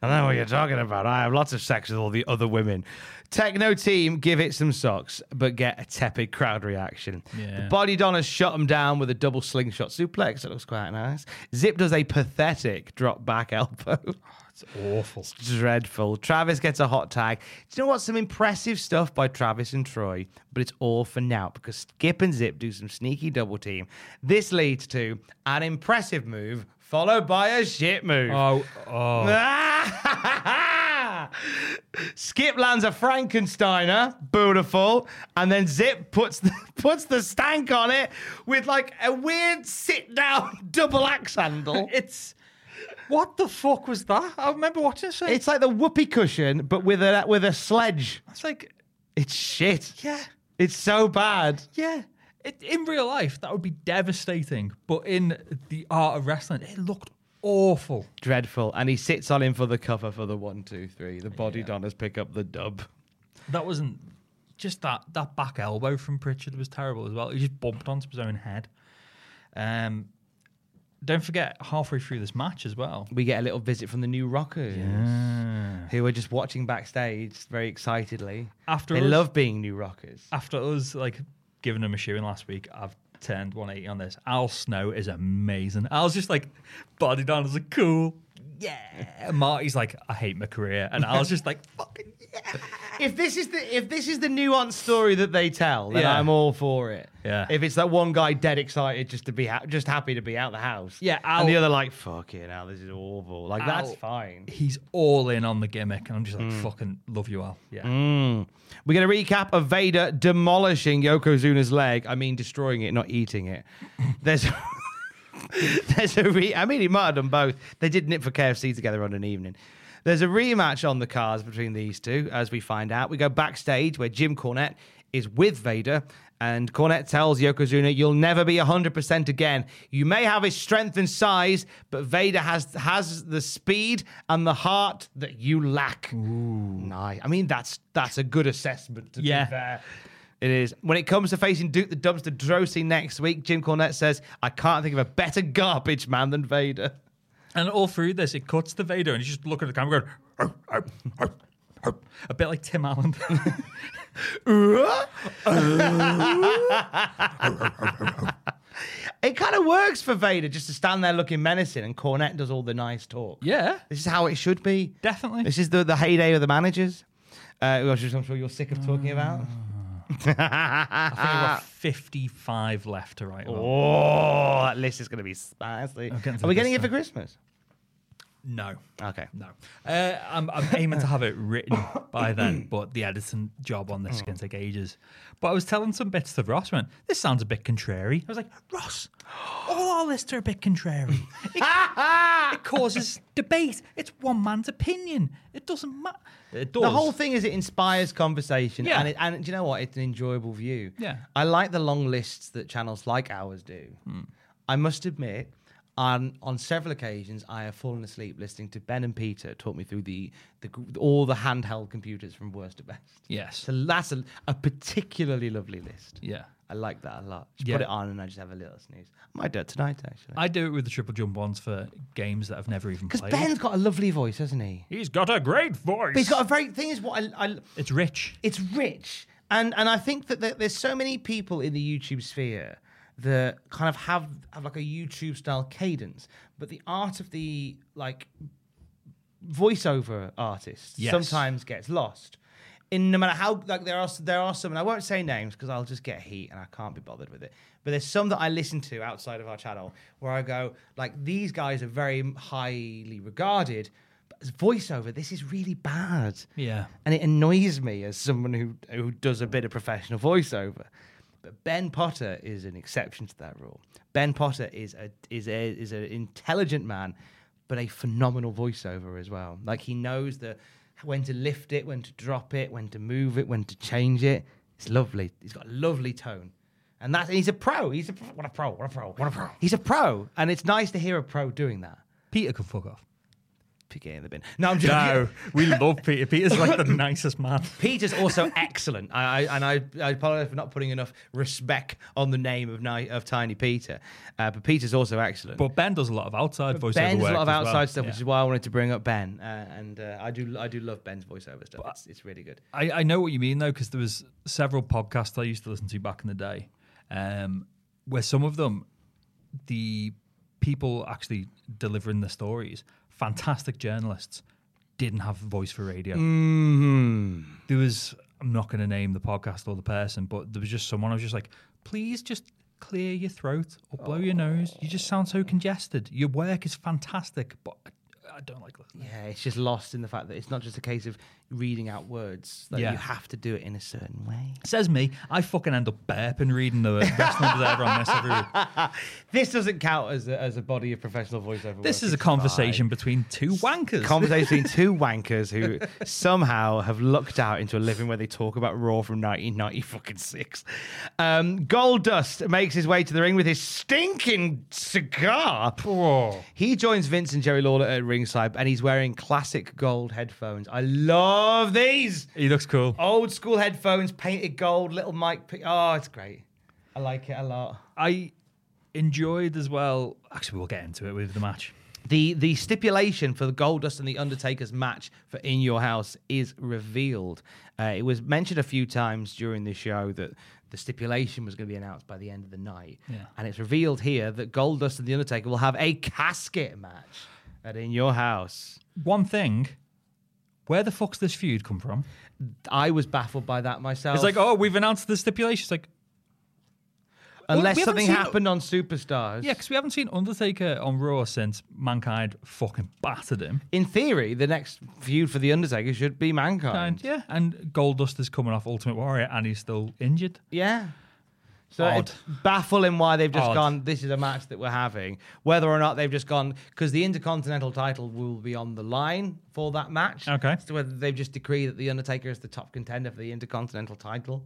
I know what you're talking about. I have lots of sex with all the other women. Techno team give it some socks, but get a tepid crowd reaction. Yeah. The body donners shut them down with a double slingshot suplex. It looks quite nice. Zip does a pathetic drop back elbow. Oh, "It's awful." Dreadful. Travis gets a hot tag. Do you know what? Some impressive stuff by Travis and Troy, but it's all for now because Skip and Zip do some sneaky double team. This leads to an impressive move followed by a shit move. Oh, oh. Skip lands a Frankensteiner, beautiful, and then Zip puts the, puts the stank on it with like a weird sit down double axe handle. It's what the fuck was that? I remember watching this. It's like the whoopee cushion, but with a with a sledge. It's like, It's shit. yeah, It's so bad. yeah. It, in real life, that would be devastating. But in the art of wrestling, it looked awful. Dreadful. And he sits on him for the cover for the one, two, three. The body donners pick up the dub. That wasn't just that that back elbow from Pritchard was terrible as well. He just bumped onto his own head. Um, don't forget halfway through this match as well. We get a little visit from the new Rockers, who are just watching backstage very excitedly. After they us- love being new Rockers. After us like giving him a shoeing last week, I've turned 180 on this. Al Snow is amazing. Al's just like body down as a cool. Yeah. Marty's like, I hate my career. And I was just like, fucking yeah. If this is the if this is the nuanced story that they tell, then Yeah. I'm all for it. Yeah. If it's that one guy dead excited just to be ha- just happy to be out the house, Yeah, and the other like fuck it now, this is awful. Like that's Al- fine. He's all in on the gimmick. And I'm just like, fucking love you, Al. Yeah. Mm. We get a recap of Vader demolishing Yokozuna's leg. I mean, destroying it, not eating it. There's. There's a re- I mean, he might have done both. They did nip for KFC together on an evening. There's a rematch on the cards between these two, as we find out. We go backstage where Jim Cornette is with Vader, and Cornette tells Yokozuna, "You'll never be 100% again. You may have his strength and size, but Vader has has the speed and the heart that you lack." Nice. I mean, that's that's a good assessment. To Yeah. be fair. It is. When it comes to facing Duke the Dumpster Droese next week, Jim Cornette says, I can't think of a better garbage man than Vader. And all through this, it cuts to Vader and he's just looking at the camera going, a bit like Tim Allen. It kind of works for Vader just to stand there looking menacing, and Cornette does all the nice talk. yeah, This is how it should be. definitely. This is the, the heyday of the managers, uh, which I'm sure you're sick of talking about. I think I've got 55 left to write. about. Oh, that list is going to be spicy. getting to Are we getting it for Christmas? No. Okay. No. Uh, I'm, I'm aiming to have it written by then, but the editing job on this is going to take ages. But I was telling some bits to Ross, went, this sounds a bit contrary. I was like, Ross, all our lists are a bit contrary. It, it causes debate. It's one man's opinion. It doesn't matter. It does. The whole thing is it inspires conversation, Yeah. and it, and do you know what? It's an enjoyable view. Yeah. I like the long lists that channels like ours do. Hmm. I must admit, on on several occasions, I have fallen asleep listening to Ben and Peter talk me through the, the all the handheld computers from worst to best. Yes. So that's a, a particularly lovely list. Yeah. I like that a lot. Just Yeah. put it on and I just have a little snooze. I might do it tonight actually. I do it with the triple jump ones for games that I've never even Because played. Ben's got a lovely voice, hasn't he? He's got a great voice. But he's got a very thing is what I, I It's rich. it's rich and and i think that there- there's so many people in the youtube sphere that kind of have have like a youtube style cadence but the art of the like voiceover artists Yes. sometimes gets lost in no matter how like there are there are some and i won't say names because i'll just get heat and i can't be bothered with it but there's some that i listen to outside of our channel where i go like these guys are very highly regarded but as voiceover this is really bad Yeah. and it annoys me as someone who who does a bit of professional voiceover. But Ben Potter is an exception to that rule. Ben Potter is a is a is an intelligent man, but a phenomenal voiceover as well. Like he knows the when to lift it, when to drop it, when to move it, when to change it. It's lovely. He's got a lovely tone. And that's he's a pro. He's a what a pro. What a pro. What a pro. He's a pro. And it's nice to hear a pro doing that. Peter can fuck off. It in the bin. No, I'm joking. No, we love Peter. Peter's like the nicest man. Peter's also excellent, I, I, and I, I apologize for not putting enough respect on the name of Ni- of Tiny Peter, uh, but Peter's also excellent. But Ben does a lot of outside voiceover Ben's work a lot of as well. outside stuff, Yeah. which is why I wanted to bring up Ben, uh, and uh, I do I do love Ben's voiceover stuff. It's, it's really good. I, I know what you mean though, because there was several podcasts I used to listen to back in the day, um, where some of them, the people actually delivering the stories, fantastic journalists, didn't have a voice for radio. Mm-hmm. There was, I'm not going to name the podcast or the person, but there was just someone I was just like, please just clear your throat or blow your nose. You just sound so congested. Your work is fantastic, but I, I don't like listening. Yeah, it's just lost in the fact that it's not just a case of reading out words; like Yeah. you have to do it in a certain way. Says me, I fucking end up burping reading the Wrestling Observer on this every week. This doesn't count as a, as a body of professional voiceover. This work, is a it's conversation fine. between two wankers. conversation between two wankers who somehow have lucked out into a living where they talk about Raw from 1990 fucking six. Um, Goldust makes his way to the ring with his stinking cigar. He joins Vince and Jerry Lawler at ringside, and he's wearing classic gold headphones. I love these he looks cool. old school headphones, painted gold, little mic. Oh, it's great. I like it a lot. I enjoyed as well. Actually, we'll get into it with the match. The the stipulation for the Goldust and the Undertaker's match for In Your House is revealed. Uh, it was mentioned a few times during the show that the stipulation was going to be announced by the end of the night, Yeah. and it's revealed here that Goldust and the Undertaker will have a casket match at In Your House. One thing, where the fuck's this feud come from? I was baffled by that myself. It's like, oh, we've announced the stipulation. It's like, unless we something seen- happened on Superstars. yeah, because we haven't seen Undertaker on Raw since Mankind fucking battered him. In theory, the next feud for the Undertaker should be Mankind. And yeah, and Goldust is coming off Ultimate Warrior, and he's still injured. Yeah. So Odd. it's baffling why they've just Odd. gone, this is a match that we're having. Whether or not they've just gone, because the Intercontinental title will be on the line for that match. Okay. So whether they've just decreed that The Undertaker is the top contender for the Intercontinental title,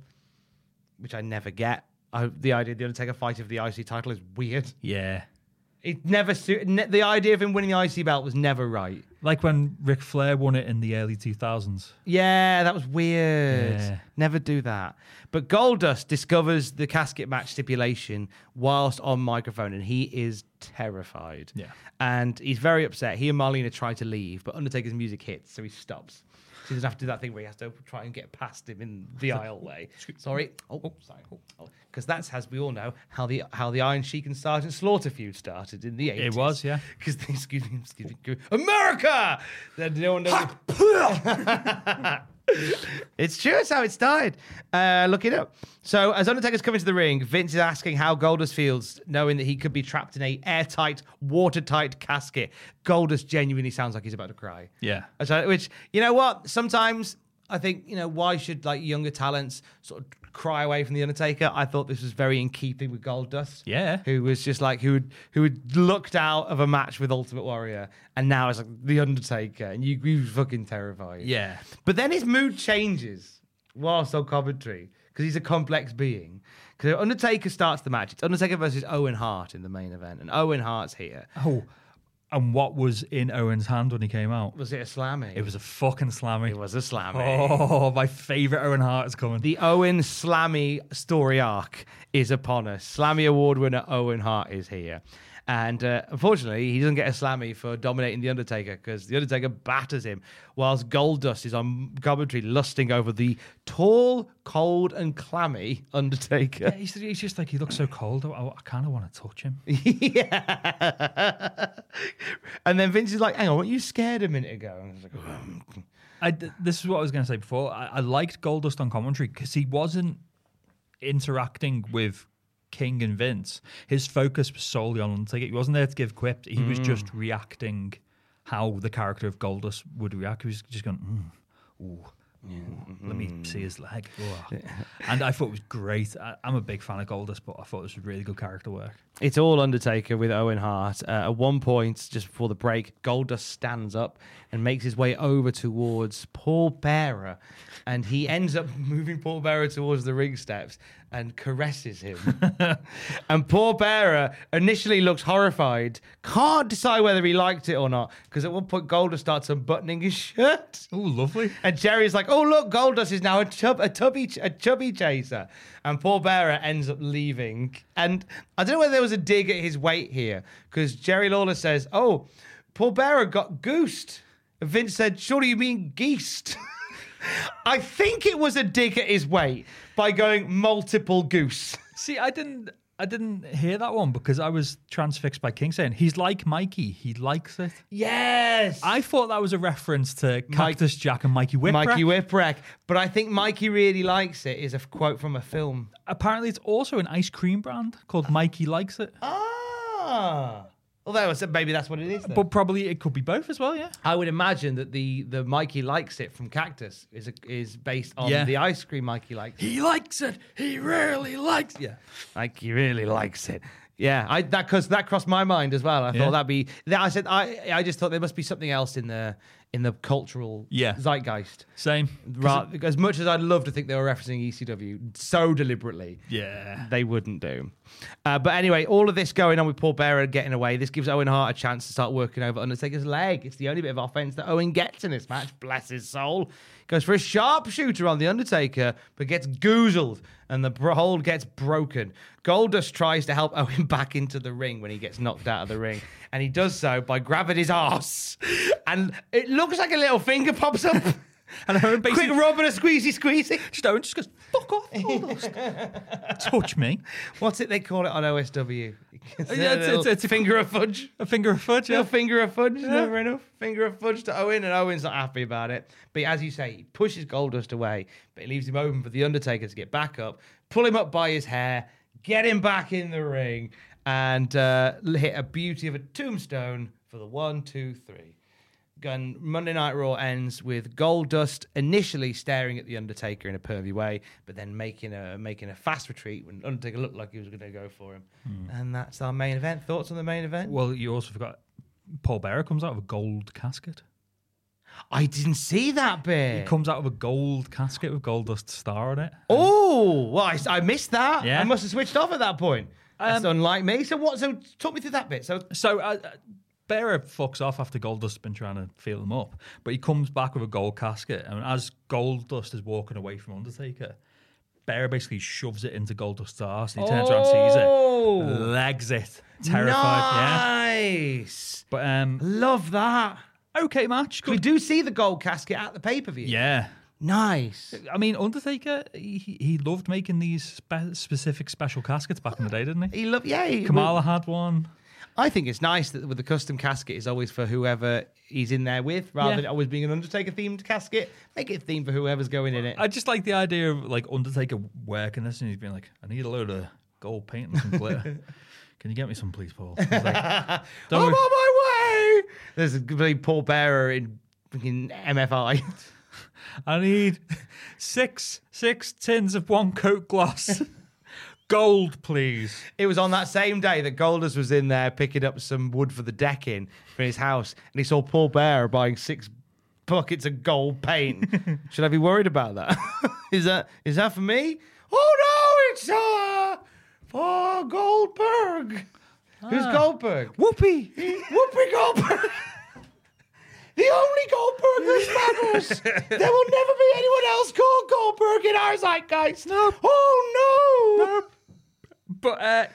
which I never get. I, the idea of The Undertaker fighting for the IC title is weird. Yeah, It never suited. Ne- the idea of him winning the IC belt was never right. Like when Ric Flair won it in the early two thousands. Yeah, that was weird. Yeah. Never do that. But Goldust discovers the casket match stipulation whilst on microphone, and he is terrified. Yeah. And he's very upset. He and Marlena try to leave, but Undertaker's music hits, so he stops. He doesn't have to do that thing where he has to try and get past him in the aisle way. Sorry. Oh, oh sorry. Oh, oh. Because that's, as we all know, how the how the Iron Sheik and Sergeant Slaughter feud started in the 80s. It was, yeah. Because excuse me, excuse me, America. Then no one knows. It's true. It's how it started. Uh, look it up. So, as Undertaker's coming to the ring, Vince is asking how Goldust feels, knowing that he could be trapped in a airtight, watertight casket. Goldust genuinely sounds like he's about to cry. Yeah. So, which you know what? Sometimes I think you know why should like younger talents sort of cry away from the Undertaker? I thought this was very in keeping with Goldust. Yeah. who was just like who had who had looked out of a match with Ultimate Warrior, and now it's like the Undertaker, and you you fucking terrified. Yeah. But then his mood changes whilst on commentary because he's a complex being. Because Undertaker starts the match. It's Undertaker versus Owen Hart in the main event, and Owen Hart's here. Oh, and what was in Owen's hand when he came out? Was it a slammy? It was a fucking slammy. It was a slammy. Oh, my favorite Owen Hart is coming. The Owen Slammy story arc is upon us. Slammy Award winner Owen Hart is here. And uh, unfortunately, he doesn't get a Slammy for dominating The Undertaker because The Undertaker batters him whilst Goldust is on commentary lusting over the tall, cold, and clammy Undertaker. yeah, he's, he's just like he looks so cold. I, I kind of want to touch him. yeah. and then Vince is like, hang on, weren't you scared a minute ago? And I was like, "Oh." I, this is what I was going to say before. I, I liked Goldust on commentary because he wasn't interacting with King and Vince. His focus was solely on Undertaker. He wasn't there to give quips. He was just reacting how the character of Goldust would react. He was just going, mm, ooh. ooh, Let me see his leg. Ooh." And I thought it was great. I, I'm a big fan of Goldust, but I thought this was really good character work. It's all Undertaker with Owen Hart. Uh, at one point, just before the break, Goldust stands up and makes his way over towards Paul Bearer. And he ends up moving Paul Bearer towards the ring steps and caresses him. and Paul Bearer initially looks horrified, can't decide whether he liked it or not, because at one point Goldust starts unbuttoning his shirt. Oh, lovely. And Jerry's like, "Oh look, Goldust is now a chub, a tubby, a chubby chaser." And Paul Bearer ends up leaving. And I don't know whether there was a dig at his weight here, because Jerry Lawler says, "Oh, Paul Bearer got goosed." Vince said, "Surely you mean geesed." I think it was a dig at his weight by going multiple goose. See, I didn't. I didn't hear that one because I was transfixed by King saying he's like Mikey. He likes it. Yes. I thought that was a reference to Cactus Jack and Mikey Whipwreck. Mikey Whipwreck. But I think Mikey really likes it is a quote from a film. Apparently, it's also an ice cream brand called Mikey Likes It. Ah. Although I said maybe that's what it is. Then. But probably it could be both as well, yeah. I would imagine that the the Mikey likes it from Cactus is a, is based on Yeah. the ice cream Mikey likes. He likes it. He really likes Yeah. Mikey really likes it. Yeah, I that because that crossed my mind as well. I Yeah. thought that'd be. That I said I I just thought there must be something else in the in the cultural Yeah. zeitgeist. Same. Ra- as much as I'd love to think they were referencing ECW so deliberately, Yeah. they wouldn't do. Uh, but anyway, all of this going on with Paul Bearer getting away, this gives Owen Hart a chance to start working over Undertaker's leg. It's the only bit of offense that Owen gets in this match. Bless his soul. Goes for a sharpshooter on the Undertaker, but gets goozled, and the hold gets broken. Goldust tries to help Owen back into the ring when he gets knocked out of the ring, and he does so by grabbing his ass, and it looks like a little finger pops up. And Owen basically Quick rub and a squeezy squeezy. just Owen just goes, fuck off. Goldust." Touch me. What's it they call it on OSW? It's Yeah, it's- it's- it's a- finger of fudge. A finger of fudge. No Yeah. finger of fudge, never enough. Finger of fudge to Owen, and Owen's not happy about it. But as you say, he pushes Goldust away, but he leaves him open for the Undertaker to get back up, pull him up by his hair, get him back in the ring, and uh, hit a beauty of a tombstone for the one, two, three. Gun Monday Night Raw ends with Goldust initially staring at the Undertaker in a pervy way, but then making a making a fast retreat when Undertaker looked like he was going to go for him. And that's our main event. Thoughts on the main event? Well, you also forgot Paul Bearer comes out of a gold casket. I didn't see that bit. He comes out of a gold casket with Goldust star on it. Oh, well, I, I missed that. Yeah. I must have switched off at that point. That's Um, unlike me. So what? So talk me through that bit. So So uh, Bearer fucks off after Goldust's been trying to feel him up, but he comes back with a gold casket, and as Goldust is walking away from Undertaker, Bearer basically shoves it into Goldust's ass. And he turns around, and sees Oh. it, legs it, terrified. Yeah, nice. but um, Love that. okay match. We do see the gold casket at the pay per view. Yeah. Nice. I mean, Undertaker, he, he loved making these spe- specific special caskets back in the day, didn't he? He loved. Yeah. he- Kamala had one. I think it's nice that with the custom casket is always for whoever he's in there with, rather Yeah. than always being an Undertaker themed casket. Make it themed for whoever's going in it. I just like the idea of like Undertaker working this and he's being like, I need a load of gold paint and some glitter. Can you get me some, please, Paul? Like, I'm Don't on my way. There's a bloody Paul Bearer in fucking MFI. I need six six tins of one coat gloss. Gold, please. It was on that same day that Golders was in there picking up some wood for the decking for his house, and he saw Paul Bearer buying six buckets of gold paint. Should I be worried about that? is that is that for me? Oh no, it's uh for Goldberg. Who's Goldberg? Whoopee. Whoopi Goldberg. The only Goldberg that matters. there will never be anyone else called Goldberg in our zeitgeist. No. Oh no. But uh,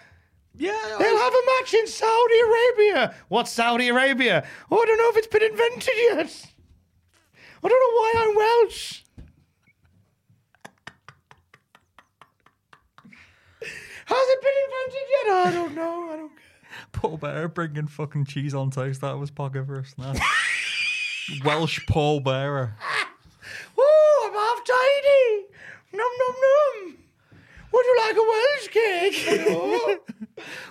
yeah, They'll have a match in Saudi Arabia. What's Saudi Arabia? Oh, I don't know if it's been invented yet. I don't know why I'm Welsh. Has it been invented yet? I don't know. I don't care. Paul Bearer bringing fucking cheese on toast That was his pocket for a snack. Welsh Paul Bearer. Ooh, I'm half tiny. Num num num. Would you like a Welsh cake? Oh,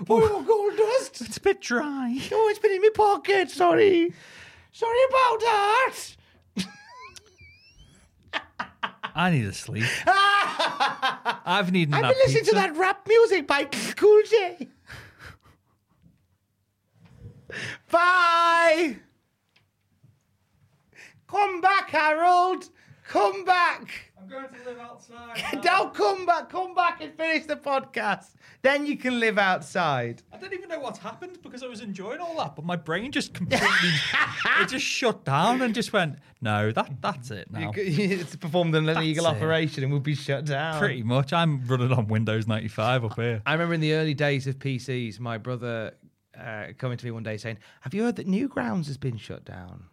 oh, gold dust. It's a bit dry. Oh, it's been in my pocket. Sorry. Sorry about that. I need to sleep. I've needed I've been listening pizza. to that rap music by Cool J. Bye. Come back, Harold. Come back. I'm going to live outside. Don't come back. Come back and finish the podcast. Then you can live outside. I don't even know what's happened because I was enjoying all that, but my brain just completely it just shut down and just went, no, that that's it now. It's performed an illegal That's it. operation and we'll be shut down. Pretty much. I'm running on Windows 95 up here. I remember in the early days of PCs, my brother uh, coming to me one day saying, "Have you heard that Newgrounds has been shut down?"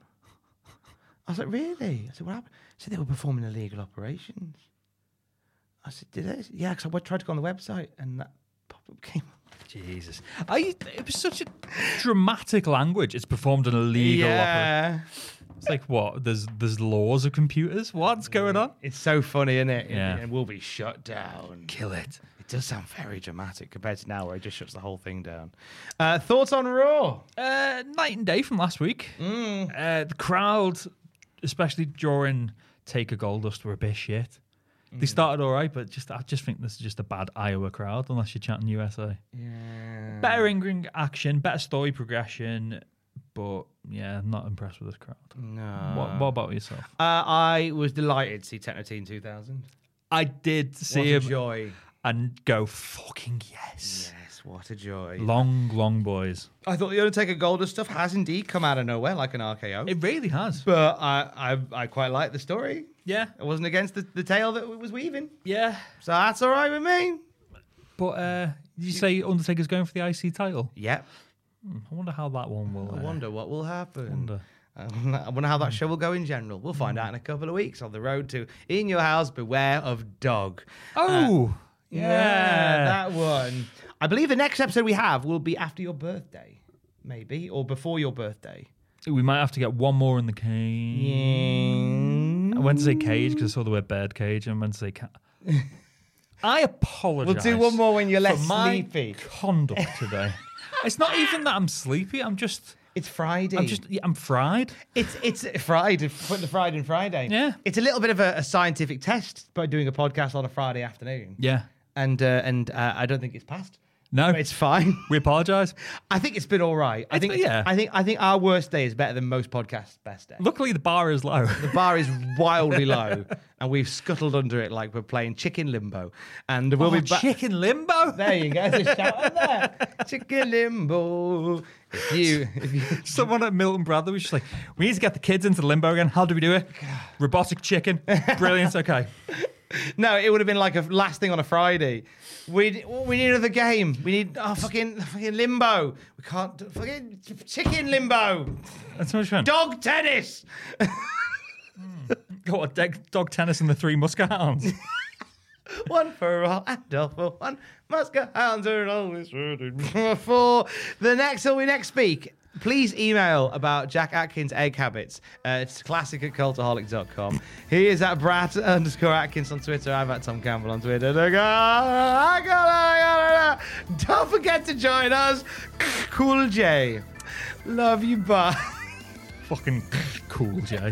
I was like, "Really?" I said, "What happened?" Said they were performing illegal operations. I said, "Did they?" Yeah, because I tried to go on the website and that pop-up came up. Jesus. I, it was such a dramatic language. It's performed an illegal operation. Yeah, It's like, what? There's there's laws of computers? What's going on? it's so funny, isn't it? Yeah. and we'll be shut down. Kill it. It does sound very dramatic compared to now, where it just shuts the whole thing down. Uh, thoughts on Raw? Uh, night and day from last week. Uh, the crowd, especially during Taker Goldust, were a bit shit. They started all right, but just I just think this is just a bad Iowa crowd, unless you're chanting USA. Yeah. Better in ring action, better story progression, but yeah, not impressed with this crowd. No. What, what about yourself? Uh, I was delighted to see Techno Team 2000. I did see What a him joy. and go fucking yes. Yes, what a joy. Long, long boys. I thought the Undertaker Goldust stuff has indeed come out of nowhere like an RKO. It really has. but I, I, I quite like the story. Yeah, I wasn't against the, the tale that it was weaving. yeah. So that's all right with me. But uh, did you say Undertaker's going for the IC title? Yep. I wonder how that one will. I uh, wonder what will happen. wonder. I wonder how that show will go in general. We'll find out in a couple of weeks on the road to In Your House, Beware of Dog. Oh, Yeah, that one. I believe the next episode we have will be after your birthday, maybe, or before your birthday. we might have to get one more in the cage. I went to say cage because I saw the word bird cage, and I went to say cat. I apologize. We'll do one more when you're for less my sleepy. Conduct today. it's not even that I'm sleepy. I'm just. It's Friday. I'm just. Yeah, I'm fried. It's it's Friday. Put the Friday in Friday. Yeah. It's a little bit of a, a scientific test by doing a podcast on a Friday afternoon. Yeah. And uh, and uh, I don't think it's passed. No, it's fine. we apologize. I think it's been all right. I It's think been- yeah. I think I think our worst day is better than most podcasts' best day. Luckily, the bar is low. The bar is wildly low, and we've scuttled under it like we're playing chicken limbo. And we'll Oh, be back. chicken limbo. There you go. There's a shout out there. Chicken limbo. If you, if you, Someone at Milton Bradley was just like, we need to get the kids into limbo again. How do we do it? Robotic chicken. Brilliant. Okay. no, it would have been like a last thing on a Friday. We we need another game. We need oh fucking fucking limbo. We can't do, fucking chicken limbo. That's what fun. Dog tennis. Got a dog, Dogtanian and the three Muskehounds. one for all and all for one. Muskehounds are always ready for the next. So we next speak. Please email about Jack Atkins egg habits. Uh, it's classic at cultaholic.com. He is at Brat underscore Atkins on Twitter. I'm at Tom Campbell on Twitter. Don't forget to join us. Cool J. Love you. Bye. Fucking cool, Jay.